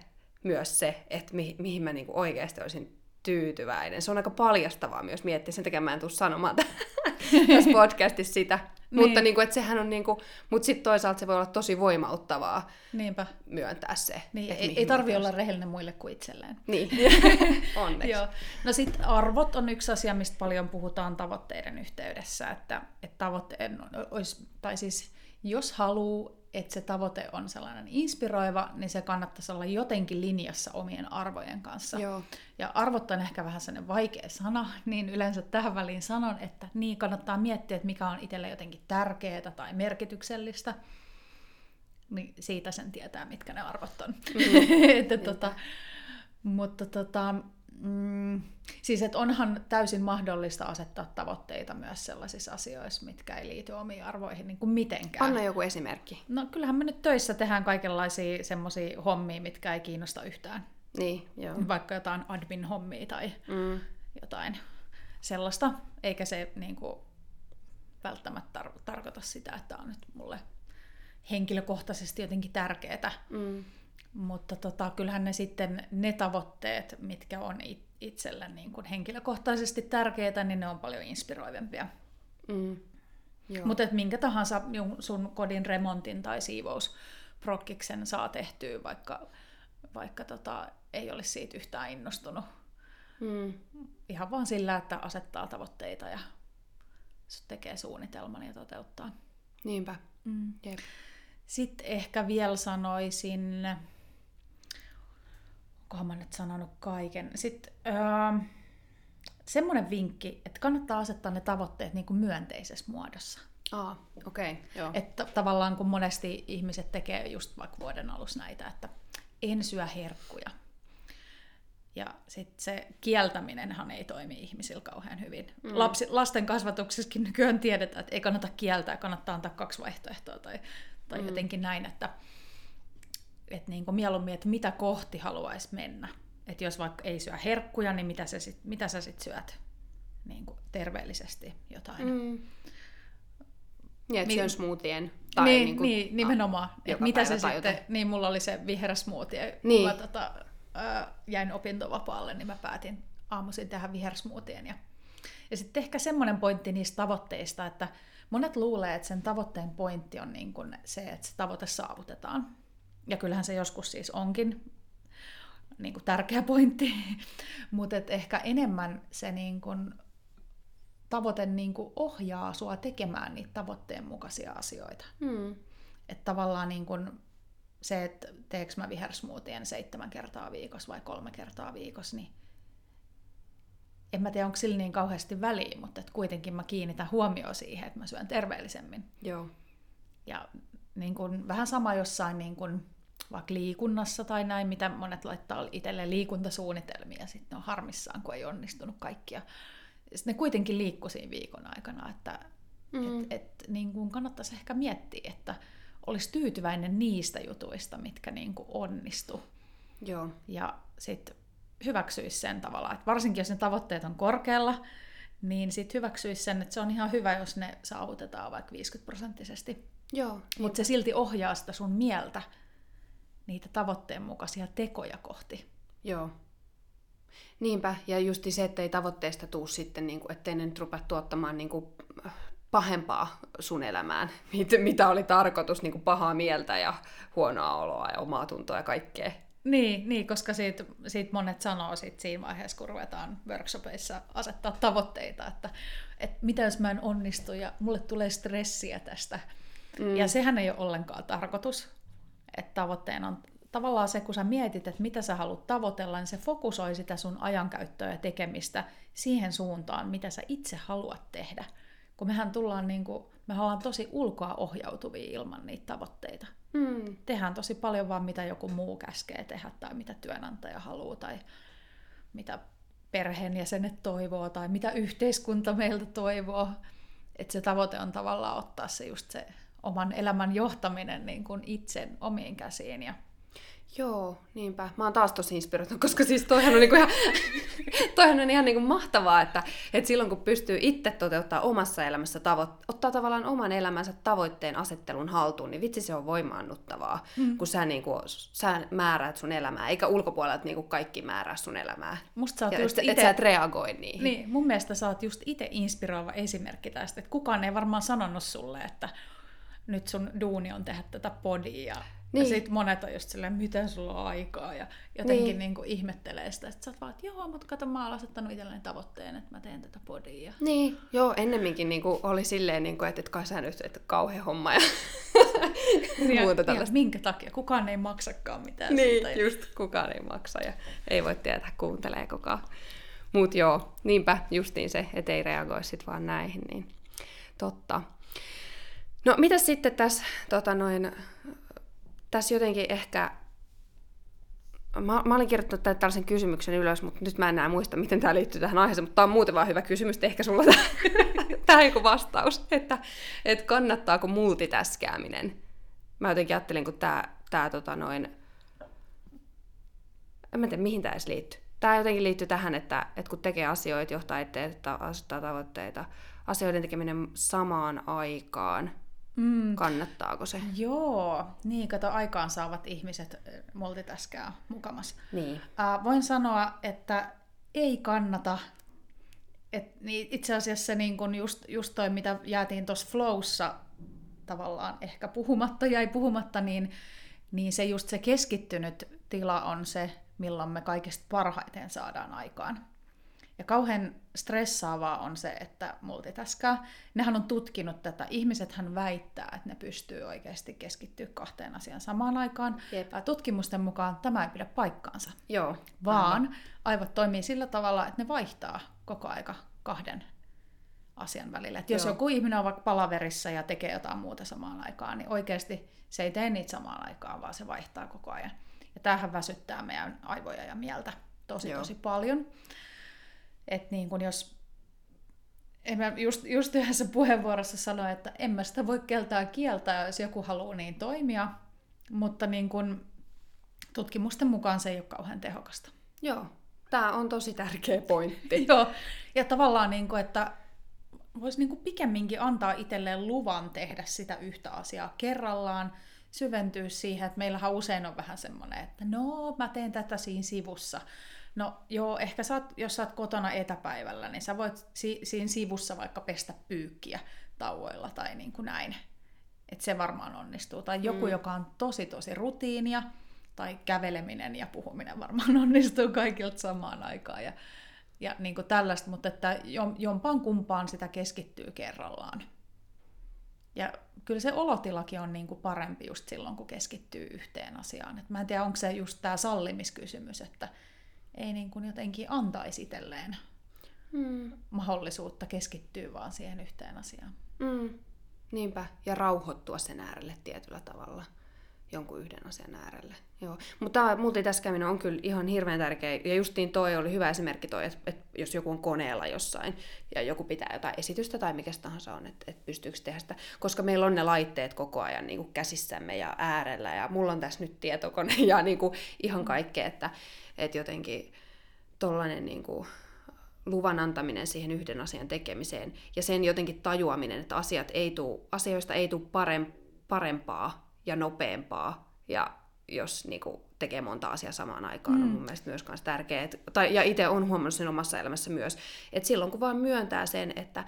myös se, että mi, mihin mä niinku oikeasti olisin tyytyväinen. Se on aika paljastavaa myös miettiä, sen takia mä en tule sanomaan tässä podcastissa sitä. niin. Mutta niin kuin, että sehän on niin kuin, mutta sitten toisaalta se voi olla tosi voimauttavaa Niinpä. myöntää se. Niin, ei, ei tarvi olla rehellinen muille kuin itselleen. Niin, onneksi. Joo. No sitten arvot on yksi asia, mistä paljon puhutaan tavoitteiden yhteydessä, että, että tavoitteen olisi, tai siis jos haluaa että se tavoite on sellainen inspiroiva, niin se kannattaisi olla jotenkin linjassa omien arvojen kanssa. Joo. Ja arvot on ehkä vähän sellainen vaikea sana, niin yleensä tähän väliin sanon, että niin kannattaa miettiä, että mikä on itselle jotenkin tärkeää tai merkityksellistä. Niin siitä sen tietää, mitkä ne arvot on. Mm. että, tota, mutta tota, Mm, siis että onhan täysin mahdollista asettaa tavoitteita myös sellaisissa asioissa, mitkä ei liity omiin arvoihin niin kuin mitenkään. Anna joku esimerkki. No kyllähän me nyt töissä tehdään kaikenlaisia semmoisia hommia, mitkä ei kiinnosta yhtään. Niin, joo. Vaikka jotain admin-hommia tai Mm. jotain sellaista, eikä se niin kuin, välttämättä tar- tarkoita sitä, että on nyt mulle henkilökohtaisesti jotenkin tärkeää. Mm. Mutta tota, kyllähän ne sitten ne tavoitteet, mitkä on it- itselle niin kuin henkilökohtaisesti tärkeitä, niin ne on paljon inspiroivempia. Mm. Mutta minkä tahansa sun kodin remontin tai siivousprokkiksen saa tehtyä, vaikka, vaikka tota, ei olisi siitä yhtään innostunut. Mm. Ihan vaan sillä, että asettaa tavoitteita ja tekee suunnitelman ja toteuttaa. Niinpä. Mm. Jep. Sitten ehkä vielä sanoisin, onkohan mä nyt sanonut kaiken. Sitten öö, semmoinen vinkki, että kannattaa asettaa ne tavoitteet niin kuin myönteisessä muodossa. Aa, okei, okay, joo. Että tavallaan kun monesti ihmiset tekee just vaikka vuoden alussa näitä, että en syö herkkuja. Ja sitten se kieltäminenhän ei toimi ihmisillä kauhean hyvin. Mm. Lapsi, lasten kasvatuksessakin nykyään tiedetään, että ei kannata kieltää, kannattaa antaa kaksi vaihtoehtoa tai, tai mm. jotenkin näin, että, että niin kuin mieluummin, että mitä kohti haluaisi mennä. Että jos vaikka ei syö herkkuja, niin mitä, se sit, mitä sä sitten syöt niin kuin terveellisesti jotain. Mm. Niin, että syön smoothien. Tai niin, niinku, niin, nimenomaan. Et mitä se sitten, jotain. niin mulla oli se vihreä smoothie, kun Niin. mä tota, ää, jäin opintovapaalle, niin mä päätin aamuisin tehdä vihersmoothien. Ja, ja sitten ehkä semmoinen pointti niistä tavoitteista, että monet luulee, että sen tavoitteen pointti on niin kuin se, että se tavoite saavutetaan. Ja kyllähän se joskus siis onkin niin kuin tärkeä pointti, mutta ehkä enemmän se niin kuin tavoite niin kuin ohjaa sua tekemään niitä tavoitteen mukaisia asioita. Mm. Että tavallaan niin kun se, että teekö mä vihersmoothien seitsemän kertaa viikossa vai kolme kertaa viikossa, niin en mä tiedä, onko sillä niin kauheasti väliä, mutta et kuitenkin mä kiinnitän huomioon siihen, että mä syön terveellisemmin. Joo. Ja niin kun, vähän sama jossain niin kun, vaikka liikunnassa tai näin, mitä monet laittaa itselleen liikuntasuunnitelmia, ja sitten ne on harmissaan, kun ei onnistunut kaikkia. Sitten ne kuitenkin liikkuu siinä viikon aikana, että Mm. et, et, niin kun kannattaisi ehkä miettiä, että olisi tyytyväinen niistä jutuista, mitkä niin kuin onnistu. Joo. Ja sitten hyväksyisi sen tavalla, että varsinkin jos ne tavoitteet on korkealla, niin sitten hyväksyisi sen, että se on ihan hyvä, jos ne saavutetaan vaikka 50 prosenttisesti. Joo. Mutta se silti ohjaa sitä sun mieltä niitä tavoitteen mukaisia tekoja kohti. Joo. Niinpä, ja justi se, ettei tavoitteesta tuu sitten, niin kuin, ettei ne nyt rupea tuottamaan niin kuin, pahempaa sun elämään, mit- mitä oli tarkoitus, niin kuin pahaa mieltä ja huonoa oloa ja omaa tuntoa ja kaikkea. Niin, niin koska siitä, siitä monet sanoo sit siinä vaiheessa, kun ruvetaan workshopeissa asettaa tavoitteita, että, että mitä jos mä en onnistu ja mulle tulee stressiä tästä. Mm. Ja sehän ei ole ollenkaan tarkoitus, että tavoitteena on tavallaan se, kun sä mietit, että mitä sä haluat tavoitella, niin se fokusoi sitä sun ajankäyttöä ja tekemistä siihen suuntaan, mitä sä itse haluat tehdä. Kun mehän tullaan niin kuin, me ollaan tosi ulkoa ohjautuvia ilman niitä tavoitteita Mm. Tehdään tosi paljon vaan mitä joku muu käskee tehdä tai mitä työnantaja haluaa tai mitä perheenjäsenet toivoo tai mitä yhteiskunta meiltä toivoo. Että se tavoite on tavallaan ottaa se just se oman elämän johtaminen niin kuin itse omiin käsiin. Ja Joo, niinpä. Mä oon taas tosi inspiroitunut, koska siis toihan on, niinku ihan, toihan on ihan niinku mahtavaa, että, että silloin kun pystyy itse toteuttaa omassa elämässä tavo- ottaa tavallaan oman elämänsä tavoitteen asettelun haltuun, niin vitsi se on voimaannuttavaa, mm. kun sä, niinku, sä määräät sun elämää, eikä ulkopuolelta niinku kaikki määrää sun elämää. musta sä oot Ja just et, et ite... sä et reagoi niihin. Niin, mun mielestä sä oot just itse inspiroiva esimerkki tästä, että kukaan ei varmaan sanonut sulle, että nyt sun duuni on tehdä tätä podia. Ja, niin. Niin. ja sit monet on just silleen, miten sulla on aikaa, ja jotenkin niin. Niin. Niin kuin ihmettelee sitä, että sä oot vaan, että joo, mutta kato, mä oon asettanut itselleni tavoitteen, että mä teen tätä podia. Niin, joo, ennemminkin niinku oli silleen, niinku, että, että kai sä nyt, että kauhean homma ja Ja, muuta ja tällaista. minkä takia? Kukaan ei maksakaan mitään Niin, siitä. Ja- just kukaan ei maksa ja ei voi tietää, kuuntelee kukaan. Mut joo, niinpä justiin se, että ei reagoi sit vaan näihin, niin totta. No mitä sitten tässä, tota noin, tässä jotenkin ehkä mä, mä olin kirjoittanut tämän tällaisen kysymyksen ylös, mutta nyt mä en enää muista, miten tämä liittyy tähän aiheeseen, mutta tämä on muuten vaan hyvä kysymys, että ehkä sulla tämä joku vastaus, että, että kannattaako multitaskääminen. Mä jotenkin ajattelin, kun tämä, tämä tota noin, en mä tiedä, mihin tämä edes liittyy. Tämä jotenkin liittyy tähän, että, että kun tekee asioita, johtaa itseä, asettaa tavoitteita, asioiden tekeminen samaan aikaan, mm. kannattaako se? Joo, niin kato aikaan saavat ihmiset multitaskää mukamas. Niin. Äh, voin sanoa, että ei kannata. Et, niin itse asiassa niin kun just, just toi, mitä jäätiin tuossa flowssa tavallaan ehkä puhumatta, jäi puhumatta, niin, niin se just se keskittynyt tila on se, milloin me kaikista parhaiten saadaan aikaan. Ja kauhean stressaavaa on se, että multitaskaa. Nehän on tutkinut tätä. Ihmisethän väittää, että ne pystyy oikeasti keskittyä kahteen asiaan samaan aikaan. Jep. Tutkimusten mukaan tämä ei pidä paikkaansa. Joo. Vaan aivan. aivot toimii sillä tavalla, että ne vaihtaa koko aika kahden asian välillä. Et jos Joo. joku ihminen on vaikka palaverissa ja tekee jotain muuta samaan aikaan, niin oikeasti se ei tee niitä samaan aikaan, vaan se vaihtaa koko ajan. Ja tämähän väsyttää meidän aivoja ja mieltä tosi Joo. tosi paljon. Että niin kun jos en mä just, just yhdessä puheenvuorossa sanoin, että en mä sitä voi keltää kieltää, jos joku haluaa niin toimia, mutta niin kun tutkimusten mukaan se ei ole kauhean tehokasta. Joo, tämä on tosi tärkeä pointti. Joo, ja tavallaan, niin kun, että voisi niin pikemminkin antaa itselleen luvan tehdä sitä yhtä asiaa kerrallaan, syventyä siihen, että meillähän usein on vähän semmoinen, että no, mä teen tätä siinä sivussa. No joo, ehkä sä oot, jos sä oot kotona etäpäivällä, niin sä voit si- siinä sivussa vaikka pestä pyykkiä tauoilla tai niin kuin näin. Että se varmaan onnistuu. Tai joku, mm. joka on tosi tosi rutiinia, tai käveleminen ja puhuminen varmaan onnistuu kaikilta samaan aikaan. Ja, ja niin kuin tällaista, mutta että jompaan kumpaan sitä keskittyy kerrallaan. Ja kyllä se olotilakin on niin kuin parempi just silloin, kun keskittyy yhteen asiaan. Et mä en tiedä, onko se just tämä sallimiskysymys, että ei niin kuin jotenkin antaisi itselleen mm. mahdollisuutta keskittyä vaan siihen yhteen asiaan. Mm. Niinpä, ja rauhoittua sen äärelle tietyllä tavalla jonkun yhden asian äärelle. Joo. Mutta multitaskäminen on kyllä ihan hirveän tärkeä. Ja justiin toi oli hyvä esimerkki toi, että, että jos joku on koneella jossain ja joku pitää jotain esitystä tai mikä tahansa on, että, että pystyykö tehdä sitä. Koska meillä on ne laitteet koko ajan niin kuin käsissämme ja äärellä ja mulla on tässä nyt tietokone ja niin kuin ihan kaikkea, että, että jotenkin tollainen niin kuin luvan antaminen siihen yhden asian tekemiseen ja sen jotenkin tajuaminen, että asiat ei tuu, asioista ei tule parempaa ja nopeampaa ja jos niin kuin, tekee monta asiaa samaan aikaan, mm. on mun mielestä myös kans tärkeää. Tai, ja itse on huomannut sen omassa elämässä myös, että silloin kun vaan myöntää sen, että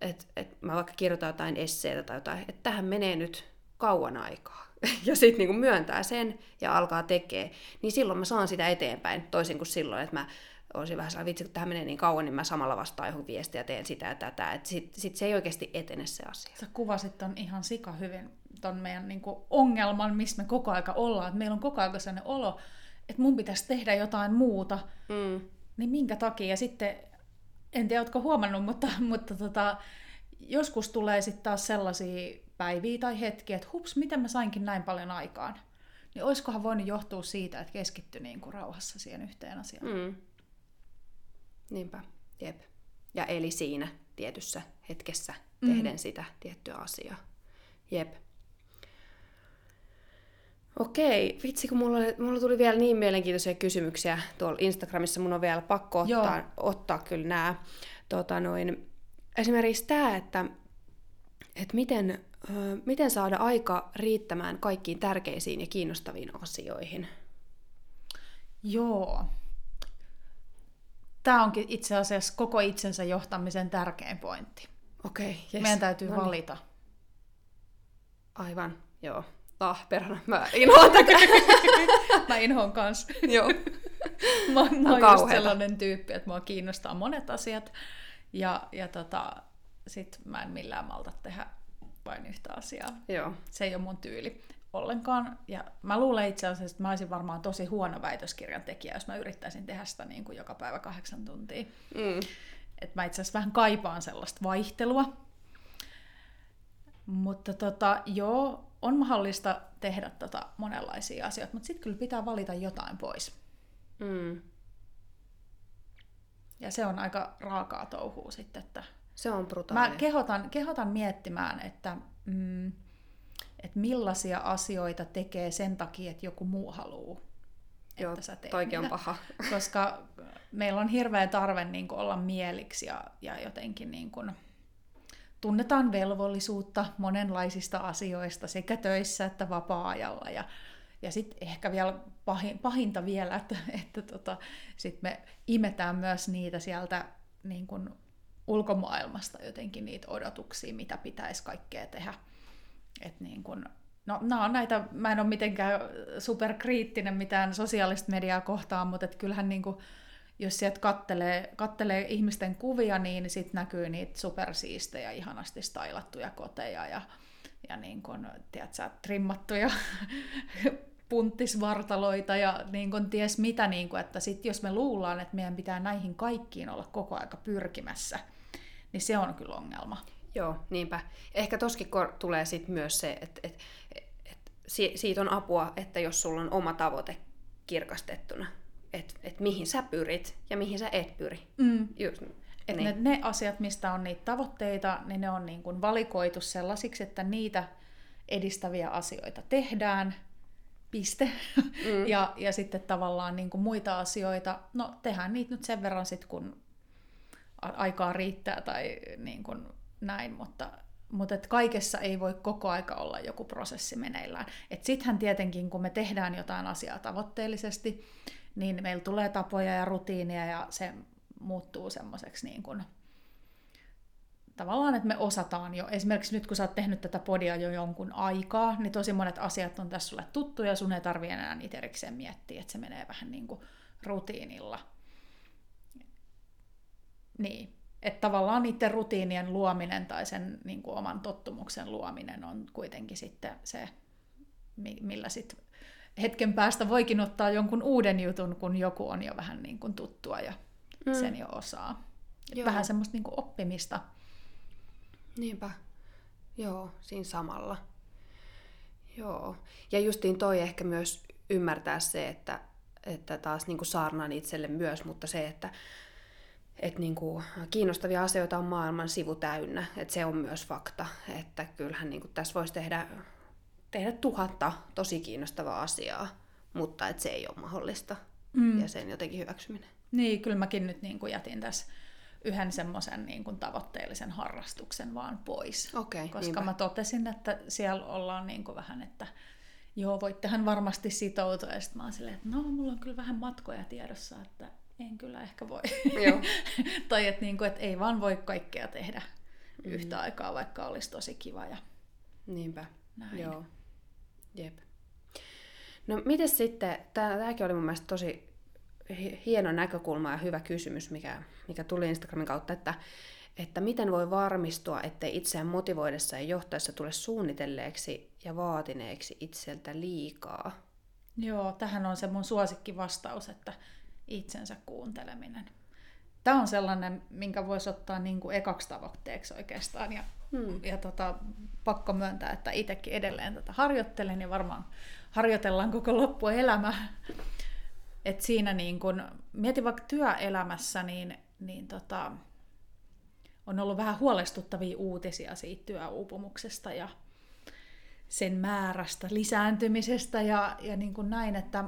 et, et mä vaikka kirjoitan jotain esseitä tai jotain, että tähän menee nyt kauan aikaa, ja sitten niinku myöntää sen ja alkaa tekee, niin silloin mä saan sitä eteenpäin, toisin kuin silloin, että mä olisin vähän sellainen, vitsi, kun tämä menee niin kauan, niin mä samalla vastaan johon viestiä ja teen sitä ja tätä. Sitten sit se ei oikeasti etene se asia. Sä kuvasit ton ihan sika hyvin, ton meidän niinku ongelman, missä me koko aika ollaan. Et meillä on koko aika sellainen olo, että mun pitäisi tehdä jotain muuta. Mm. Niin minkä takia? Ja sitten, en tiedä, ootko huomannut, mutta, mutta tota, joskus tulee sitten taas sellaisia päiviä tai hetkiä, että hups, miten mä sainkin näin paljon aikaan. Niin olisikohan voinut johtua siitä, että keskittyi niin kuin rauhassa siihen yhteen asiaan. Mm. Niinpä, jep. Ja eli siinä tietyssä hetkessä mm. tehden sitä tiettyä asiaa. Jep. Okei, vitsi kun mulla, mulla tuli vielä niin mielenkiintoisia kysymyksiä tuolla Instagramissa, mun on vielä pakko ottaa, ottaa kyllä nämä. Tota noin, esimerkiksi tämä, että, että miten, miten saada aika riittämään kaikkiin tärkeisiin ja kiinnostaviin asioihin. Joo, Tämä onkin itse asiassa koko itsensä johtamisen tärkein pointti. Okei, okay, yes. Meidän täytyy no niin. valita. Aivan, joo. Ah, perhana, mä inhoan tätä. mä inhoan kanssa. joo. mä, mä oon just sellainen tyyppi, että mua kiinnostaa monet asiat. Ja, ja tota, sit mä en millään malta tehdä vain yhtä asiaa. Joo. Se ei ole mun tyyli ollenkaan. Ja mä luulen itse asiassa, että mä olisin varmaan tosi huono väitöskirjan tekijä, jos mä yrittäisin tehdä sitä niin kuin joka päivä kahdeksan tuntia. Mm. Et mä itse asiassa vähän kaipaan sellaista vaihtelua. Mutta tota, joo, on mahdollista tehdä tota monenlaisia asioita, mutta sitten kyllä pitää valita jotain pois. Mm. Ja se on aika raakaa touhua sitten, että Se on brutaalia. Mä kehotan, kehotan miettimään, että, mm, että millaisia asioita tekee sen takia, että joku muu haluaa, Joo, että sä teet toikin on paha. Koska meillä on hirveä tarve niin kuin, olla mieliksi ja, ja jotenkin niin kuin, tunnetaan velvollisuutta monenlaisista asioista sekä töissä että vapaa-ajalla. Ja, ja sitten ehkä vielä pahin, pahinta vielä, että, että tota, sit me imetään myös niitä sieltä niin kuin ulkomaailmasta jotenkin niitä odotuksia, mitä pitäisi kaikkea tehdä. Et niin kun, no, nämä on näitä, mä en ole mitenkään superkriittinen mitään sosiaalista mediaa kohtaan, mutta et kyllähän niin kuin, jos sieltä kattelee, kattelee ihmisten kuvia, niin sitten näkyy niitä supersiistejä, ihanasti stylattuja koteja ja, ja niin kun, tiedätkö, trimmattuja punttisvartaloita ja niin kun ties mitä, niin kun, että sit jos me luullaan, että meidän pitää näihin kaikkiin olla koko aika pyrkimässä, niin se on kyllä ongelma. Joo, niinpä. Ehkä toskin tulee sit myös se, että et, et, si- siitä on apua, että jos sulla on oma tavoite kirkastettuna, että et mihin sä pyrit ja mihin sä et pyri. Mm. Just, Et niin. ne, ne asiat, mistä on niitä tavoitteita, niin ne on niin kuin valikoitu sellaisiksi, että niitä edistäviä asioita tehdään, piste. Mm. ja, ja sitten tavallaan niin kuin muita asioita, no tehdään niitä nyt sen verran sitten, kun aikaa riittää tai niin kuin näin, mutta, mutta et kaikessa ei voi koko aika olla joku prosessi meneillään. Sittenhän tietenkin, kun me tehdään jotain asiaa tavoitteellisesti, niin meillä tulee tapoja ja rutiineja ja se muuttuu semmoiseksi niin kuin, tavallaan, että me osataan jo. Esimerkiksi nyt, kun sä oot tehnyt tätä podia jo jonkun aikaa, niin tosi monet asiat on tässä sulle tuttuja ja sun ei tarvi enää niitä erikseen miettiä, että se menee vähän niin kuin rutiinilla. Niin. Että tavallaan niiden rutiinien luominen tai sen niin kuin oman tottumuksen luominen on kuitenkin sitten se, mi- millä sitten hetken päästä voikin ottaa jonkun uuden jutun, kun joku on jo vähän niin kuin tuttua ja mm. sen jo osaa. Joo. Vähän semmoista niin kuin oppimista. Niinpä. Joo, siinä samalla. Joo. Ja justiin toi ehkä myös ymmärtää se, että, että taas niin kuin saarnaan itselle myös, mutta se, että että niin kuin kiinnostavia asioita on maailman sivu täynnä, että se on myös fakta, että kyllähän niin kuin tässä voisi tehdä, tehdä tuhatta tosi kiinnostavaa asiaa, mutta että se ei ole mahdollista Mm. ja sen jotenkin hyväksyminen. Niin, kyllä mäkin nyt niin kuin jätin tässä yhden semmoisen niin kuin tavoitteellisen harrastuksen vaan pois. Okei, Koska niinpä. mä totesin, että siellä ollaan niin kuin vähän, että joo, voittehan varmasti sitoutua. Ja sitten mä oon silleen, että no, mulla on kyllä vähän matkoja tiedossa, että en kyllä ehkä voi. Joo. tai että, niin kuin, että ei vaan voi kaikkea tehdä mm. yhtä aikaa, vaikka olisi tosi kiva. Ja... Niinpä. Näin. Joo. Jep. No miten sitten, tämäkin oli mun mielestä tosi hi- hieno näkökulma ja hyvä kysymys, mikä, mikä tuli Instagramin kautta, että, että miten voi varmistua, ettei itseään motivoidessa ja johtaessa tule suunnitelleeksi ja vaatineeksi itseltä liikaa. Joo, tähän on se mun suosikkivastaus, että itsensä kuunteleminen. Tämä on sellainen, minkä voisi ottaa niin kuin ekaksi tavoitteeksi oikeastaan. Ja, Hmm. ja tota, pakko myöntää, että itsekin edelleen tätä harjoittelen ja varmaan harjoitellaan koko loppuelämä. Et siinä niin kun, mieti vaikka työelämässä, niin, niin tota, on ollut vähän huolestuttavia uutisia siitä työuupumuksesta ja sen määrästä, lisääntymisestä ja, ja niin kuin näin, että,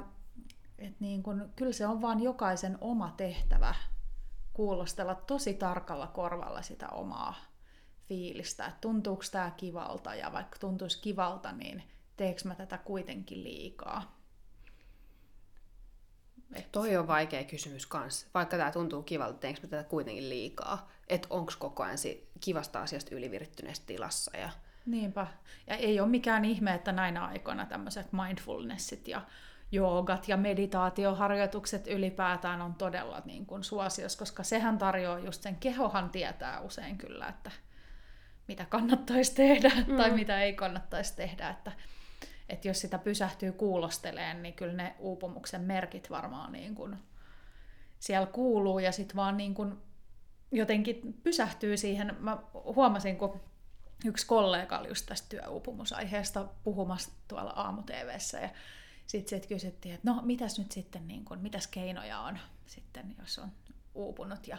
että niin kuin, kyllä se on vaan jokaisen oma tehtävä kuulostella tosi tarkalla korvalla sitä omaa fiilistä, että tuntuuko tämä kivalta ja vaikka tuntuisi kivalta, niin teekö mä tätä kuitenkin liikaa. Et, Toi on vaikea kysymys kanssa. Vaikka tämä tuntuu kivalta, teenkö mä tätä kuitenkin liikaa? Että onko koko ajan si- kivasta asiasta ylivirittyneessä tilassa. Ja... Niinpä. Ja ei ole mikään ihme, että näinä aikoina tämmöiset mindfulnessit ja joogat ja meditaatioharjoitukset ylipäätään on todella niin kuin suosios, koska sehän tarjoaa just sen, kehohan tietää usein kyllä, että mitä kannattaisi tehdä mm. tai mitä ei kannattaisi tehdä, että, että jos sitä pysähtyy kuulosteleen, niin kyllä ne uupumuksen merkit varmaan niin kuin siellä kuuluu ja sitten vaan niin kuin jotenkin pysähtyy siihen. Mä huomasin, kun yksi kollega oli just tästä työuupumusaiheesta puhumassa tuolla aamu ja sitten sit kysyttiin, että no mitäs nyt sitten, niin kun, mitäs keinoja on sitten, jos on uupunut ja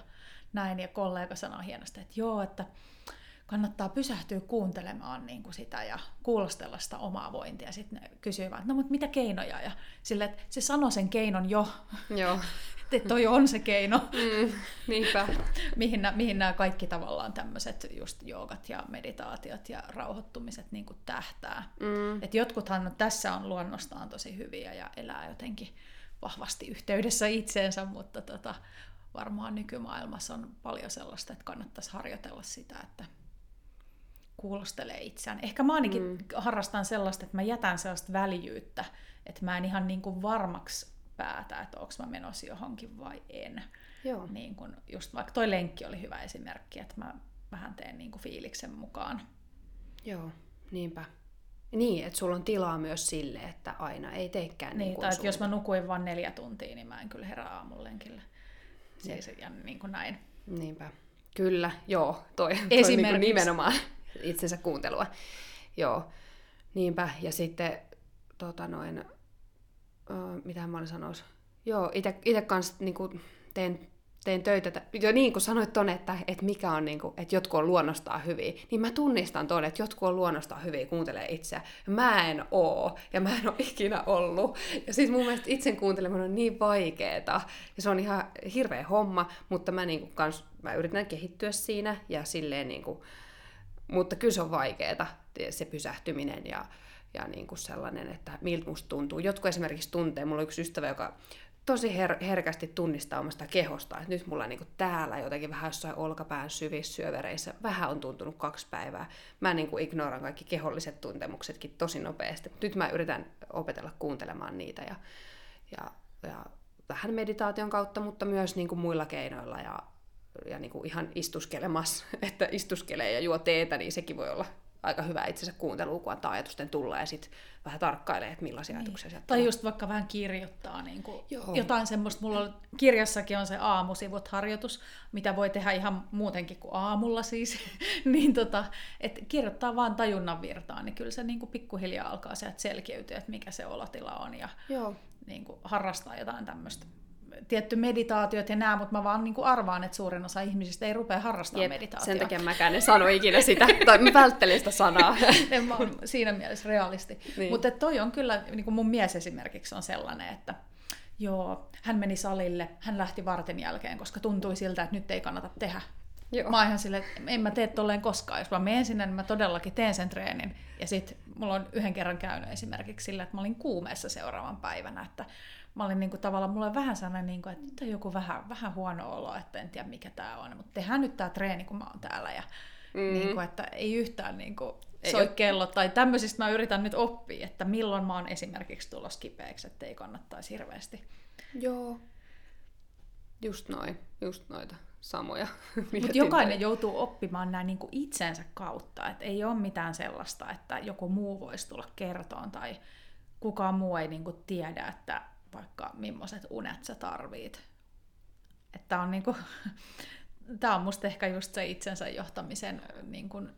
näin. Ja kollega sanoi hienosti, että joo, että kannattaa pysähtyä kuuntelemaan niin kuin sitä ja kuulostella sitä omaa vointia. Sitten ne kysyivät, no mutta mitä keinoja? Ja sille, että se sanoi sen keinon jo. Joo. että toi on se keino. Mm, niinpä. mihin, nämä, mihin nämä kaikki tavallaan tämmöiset just joogat ja meditaatiot ja rauhoittumiset niin kuin tähtää. Mm. Et jotkuthan tässä on luonnostaan tosi hyviä ja elää jotenkin vahvasti yhteydessä itseensä, mutta tota, varmaan nykymaailmassa on paljon sellaista, että kannattaisi harjoitella sitä, että kuulostelee itseään. Ehkä mä ainakin mm. harrastan sellaista, että mä jätän sellaista väljyyttä, että mä en ihan niin kuin varmaksi päätä, että onko mä menossa johonkin vai en. Joo. Niin kun just vaikka toi lenkki oli hyvä esimerkki, että mä vähän teen niin kuin fiiliksen mukaan. Joo, niinpä. Niin, että sulla on tilaa myös sille, että aina ei teekään niin, niin tai että jos mä nukuin vain neljä tuntia, niin mä en kyllä herää aamulenkille. Siis, ja niin kuin näin. Niinpä. Kyllä, joo, toi, toi niin kuin nimenomaan itsensä kuuntelua. Joo, niinpä. Ja sitten, tota noin, uh, mitä mä olin sanois? Joo, itse kanssa niin kuin, teen teen töitä, jo niin kuin sanoit ton, että, että mikä on, niin kuin, että jotkut on luonnostaan hyviä, niin mä tunnistan ton, että jotkut on luonnostaan hyviä, kuuntelee itseä. Mä en oo, ja mä en ole ikinä ollut. Ja siis mun mielestä itsen kuunteleminen on niin vaikeeta, ja se on ihan hirveä homma, mutta mä, niin kuin, kans, mä yritän kehittyä siinä, ja silleen niin kuin, mutta kyllä se on vaikeeta, se pysähtyminen ja, ja niin kuin sellainen, että miltä musta tuntuu. Jotkut esimerkiksi tuntee, mulla on yksi ystävä, joka tosi her- herkästi tunnistaa omasta kehosta, että nyt mulla niin täällä jotenkin vähän jossain olkapään syvissä syövereissä vähän on tuntunut kaksi päivää. Mä niin kuin ignoran kaikki keholliset tuntemuksetkin tosi nopeasti. Nyt mä yritän opetella kuuntelemaan niitä ja, ja, ja vähän meditaation kautta, mutta myös niin kuin muilla keinoilla ja, ja niin kuin ihan istuskelemassa, että istuskelee ja juo teetä, niin sekin voi olla aika hyvä itsensä kuuntelua, kun antaa ajatusten tulla ja sitten vähän tarkkailee, että millaisia niin. ajatuksia sieltä Tai just vaikka vähän kirjoittaa niin kuin jotain semmoista. Mulla on, kirjassakin on se aamusivut harjoitus, mitä voi tehdä ihan muutenkin kuin aamulla siis. niin tota, että kirjoittaa vaan tajunnan virtaan, niin kyllä se niin kuin pikkuhiljaa alkaa sieltä selkeytyä, että mikä se olotila on ja Joo. Niin kuin harrastaa jotain tämmöistä tietty meditaatiot ja nämä, mutta mä vaan niin kuin arvaan, että suurin osa ihmisistä ei rupea harrastamaan Jep, meditaatiota. Sen takia mäkään en sano ikinä sitä, tai mä välttelin sitä sanaa. en mä siinä mielessä realisti. Niin. Mutta toi on kyllä, niin kuin mun mies esimerkiksi on sellainen, että joo, hän meni salille, hän lähti varten jälkeen, koska tuntui siltä, että nyt ei kannata tehdä. Joo. Mä oon ihan silleen, että en mä tee tolleen koskaan. Jos mä menen sinne, niin mä todellakin teen sen treenin. Ja sitten mulla on yhden kerran käynyt esimerkiksi sillä, että mä olin kuumeessa seuraavan päivänä, että mä olin niin kuin, tavallaan, mulla vähän sellainen, niin kuin, että nyt on joku vähän, vähän huono olo, että en tiedä mikä tämä on, mutta tehdään nyt tämä treeni, kun mä oon täällä. Ja, mm-hmm. niin kuin, että ei yhtään niin kuin, soi kello. Tai tämmöisistä mä yritän nyt oppia, että milloin mä oon esimerkiksi tulos kipeäksi, että ei kannattaisi hirveästi. Joo. Just noin, just noita samoja. Mutta jokainen toi. joutuu oppimaan nämä niin itsensä kautta. että ei ole mitään sellaista, että joku muu voisi tulla kertoon tai kukaan muu ei niin kuin tiedä, että vaikka millaiset unet sä tarvit. Että on niinku, tämä on musta ehkä just se itsensä johtamisen niin kuin,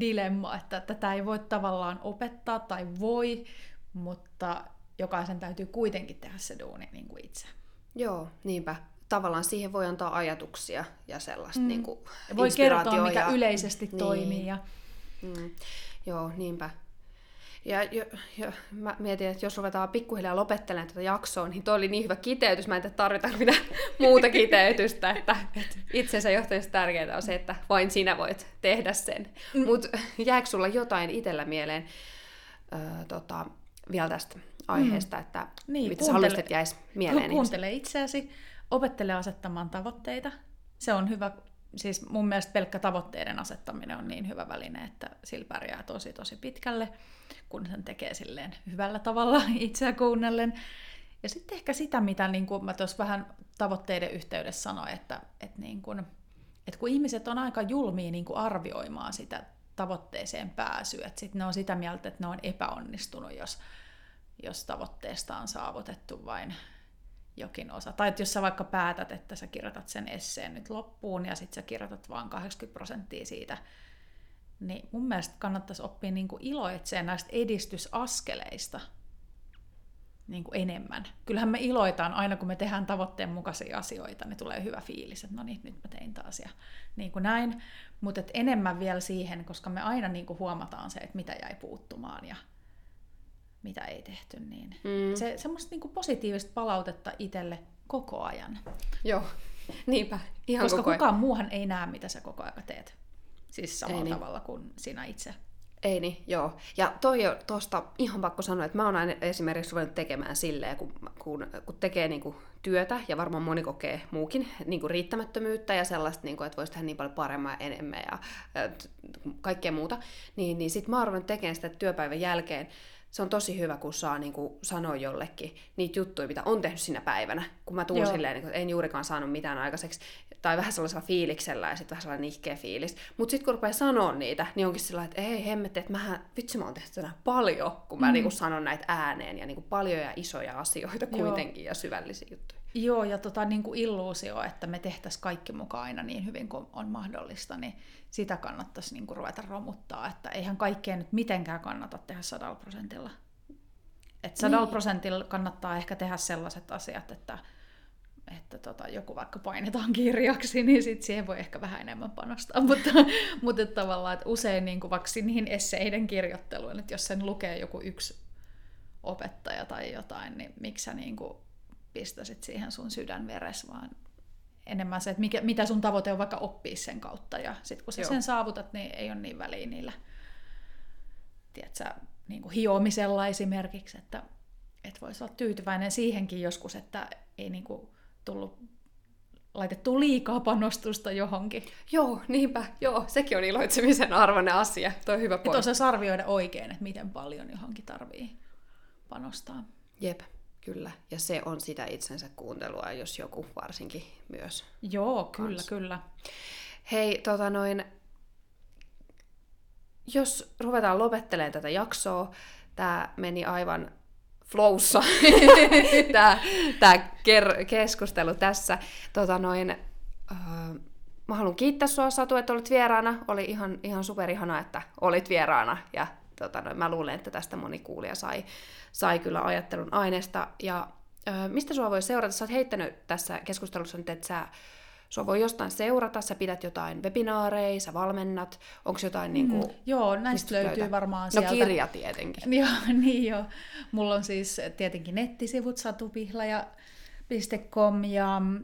dilemma, että tätä ei voi tavallaan opettaa tai voi, mutta jokaisen täytyy kuitenkin tehdä se duuni niin kuin itse. Joo, niinpä. Tavallaan siihen voi antaa ajatuksia ja sellaista mm. niin kuin Voi kertoa, mikä ja... yleisesti niin. toimii. Ja... Mm. Joo, niinpä. Ja jo, jo, mä mietin, että jos ruvetaan pikkuhiljaa lopettelemaan tätä jaksoa, niin toi oli niin hyvä kiteytys, mä en tiedä tarvitaanko mitään muuta kiteytystä, että, että itsensä johtamisessa tärkeintä on se, että vain sinä voit tehdä sen. Mm. Mutta jääkö sulla jotain itsellä mieleen ö, tota, vielä tästä aiheesta, mm. että niin, mitä sä haluaisit, että jäisi mieleen? Kuuntele itseäsi, opettele asettamaan tavoitteita. Se on hyvä siis mun mielestä pelkkä tavoitteiden asettaminen on niin hyvä väline, että sillä pärjää tosi tosi pitkälle, kun sen tekee silleen hyvällä tavalla itseä kuunnellen. Ja sitten ehkä sitä, mitä niin kuin mä tuossa vähän tavoitteiden yhteydessä sanoin, että, että, niin kuin, että kun ihmiset on aika julmia niin kuin arvioimaan sitä tavoitteeseen pääsyä, että sitten ne on sitä mieltä, että ne on epäonnistunut, jos, jos tavoitteesta on saavutettu vain jokin osa. Tai että jos sä vaikka päätät, että sä kirjoitat sen esseen nyt loppuun ja sitten sä kirjoitat vain 80 prosenttia siitä, niin mun mielestä kannattaisi oppia niin kuin iloitseen näistä edistysaskeleista. niin kuin enemmän. Kyllähän me iloitaan aina, kun me tehdään tavoitteen mukaisia asioita, niin tulee hyvä fiilis, että no niin, nyt mä tein taas ja niin kuin näin. Mutta enemmän vielä siihen, koska me aina niin kuin huomataan se, että mitä jäi puuttumaan ja mitä ei tehty. Niin mm. se, semmoista niin kuin positiivista palautetta itselle koko ajan. Joo, niinpä. Ihan koska koko kukaan muuhan ei näe, mitä sä koko ajan teet. Siis samalla niin. tavalla kuin sinä itse. Ei niin, joo. Ja toi jo tuosta ihan pakko sanoa, että mä oon aina esimerkiksi ruvennut tekemään silleen, kun, kun, kun tekee niin kuin työtä, ja varmaan moni kokee muukin niin kuin riittämättömyyttä ja sellaista, niin kuin, että voisi tehdä niin paljon paremmin ja enemmän ja kaikkea muuta, niin, niin sit mä oon ruvennut tekemään sitä työpäivän jälkeen se on tosi hyvä, kun saa niin kuin, sanoa jollekin niitä juttuja, mitä on tehnyt sinä päivänä. Kun mä tuun Joo. silleen, niin kuin, en juurikaan saanut mitään aikaiseksi, tai vähän sellaisella fiiliksellä ja sitten vähän sellainen nihkeä fiilis. Mutta sitten kun rupeaa sanoa niitä, niin onkin sillä että ei hemmetti, että mähän, vitsi mä oon tehty tänään paljon, kun mä mm. niin kuin, sanon näitä ääneen, ja niin kuin, paljon ja isoja asioita kuitenkin, Joo. ja syvällisiä juttuja. Joo, ja tota, niin kuin illuusio, että me tehtäisiin kaikki mukaan aina niin hyvin kuin on mahdollista, niin sitä kannattaisi niin kuin ruveta romuttaa, että eihän kaikkea nyt mitenkään kannata tehdä sadalla prosentilla. Että sadalla niin. prosentilla kannattaa ehkä tehdä sellaiset asiat, että, että tota, joku vaikka painetaan kirjaksi, niin sit siihen voi ehkä vähän enemmän panostaa. mutta, mutta että tavallaan, että usein niin kuin vaikka niihin esseiden kirjoitteluun, että jos sen lukee joku yksi opettaja tai jotain, niin miksi sä niin kuin pistäisit siihen sun sydänveres, vaan enemmän se, että mikä, mitä sun tavoite on vaikka oppia sen kautta. Ja sitten kun sä Joo. sen saavutat, niin ei ole niin väliä niillä tiedätkö, niin kuin hiomisella esimerkiksi, että, että voisi olla tyytyväinen siihenkin joskus, että ei niin kuin tullut laitettu liikaa panostusta johonkin. Joo, niinpä. Joo, sekin on iloitsemisen arvoinen asia. Tuo on hyvä pointti. Että arvioida oikein, että miten paljon johonkin tarvii panostaa. Jep. Kyllä, ja se on sitä itsensä kuuntelua, jos joku varsinkin myös. Joo, kyllä, kans. kyllä. Hei, tota noin, jos ruvetaan lopettelemaan tätä jaksoa, tämä meni aivan flowssa, tämä, tämä keskustelu tässä. Tota noin, uh, mä haluan kiittää sua Satu, että olit vieraana. Oli ihan, ihan superihana, että olit vieraana ja tota, no, mä luulen, että tästä moni kuulija sai, sai kyllä ajattelun aineesta. Ja ö, mistä sua voi seurata? Sä oot heittänyt tässä keskustelussa nyt, että sä Sua voi jostain seurata, sä pidät jotain webinaareja, sä valmennat, onko jotain mm, niin kuin, Joo, näistä löytyy löytää? varmaan no, sieltä. No kirja tietenkin. joo, niin joo. Mulla on siis tietenkin nettisivut Satupihla ja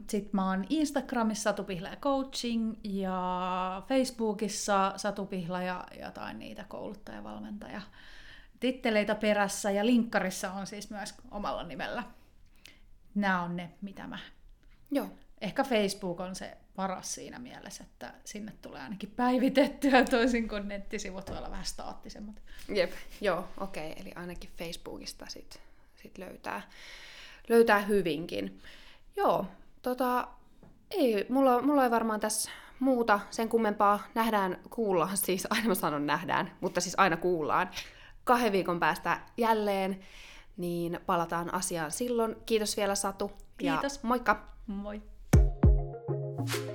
sit mä oon Instagramissa Satu Pihla ja Coaching ja Facebookissa Satu Pihla ja jotain niitä kouluttaja-valmentaja titteleitä perässä ja linkkarissa on siis myös omalla nimellä. Nämä on ne, mitä mä... Joo. Ehkä Facebook on se paras siinä mielessä, että sinne tulee ainakin päivitettyä toisin kuin nettisivut voi olla vähän staattisemmat. Jep, joo, okei, okay. eli ainakin Facebookista sit, sit löytää löytää hyvinkin. Joo, tota, ei, mulla, mulla ei varmaan tässä muuta sen kummempaa. Nähdään, kuullaan, siis aina mä sanon nähdään, mutta siis aina kuullaan. Kahden viikon päästä jälleen, niin palataan asiaan silloin. Kiitos vielä Satu. Kiitos. Ja moikka! Moi! Thank you.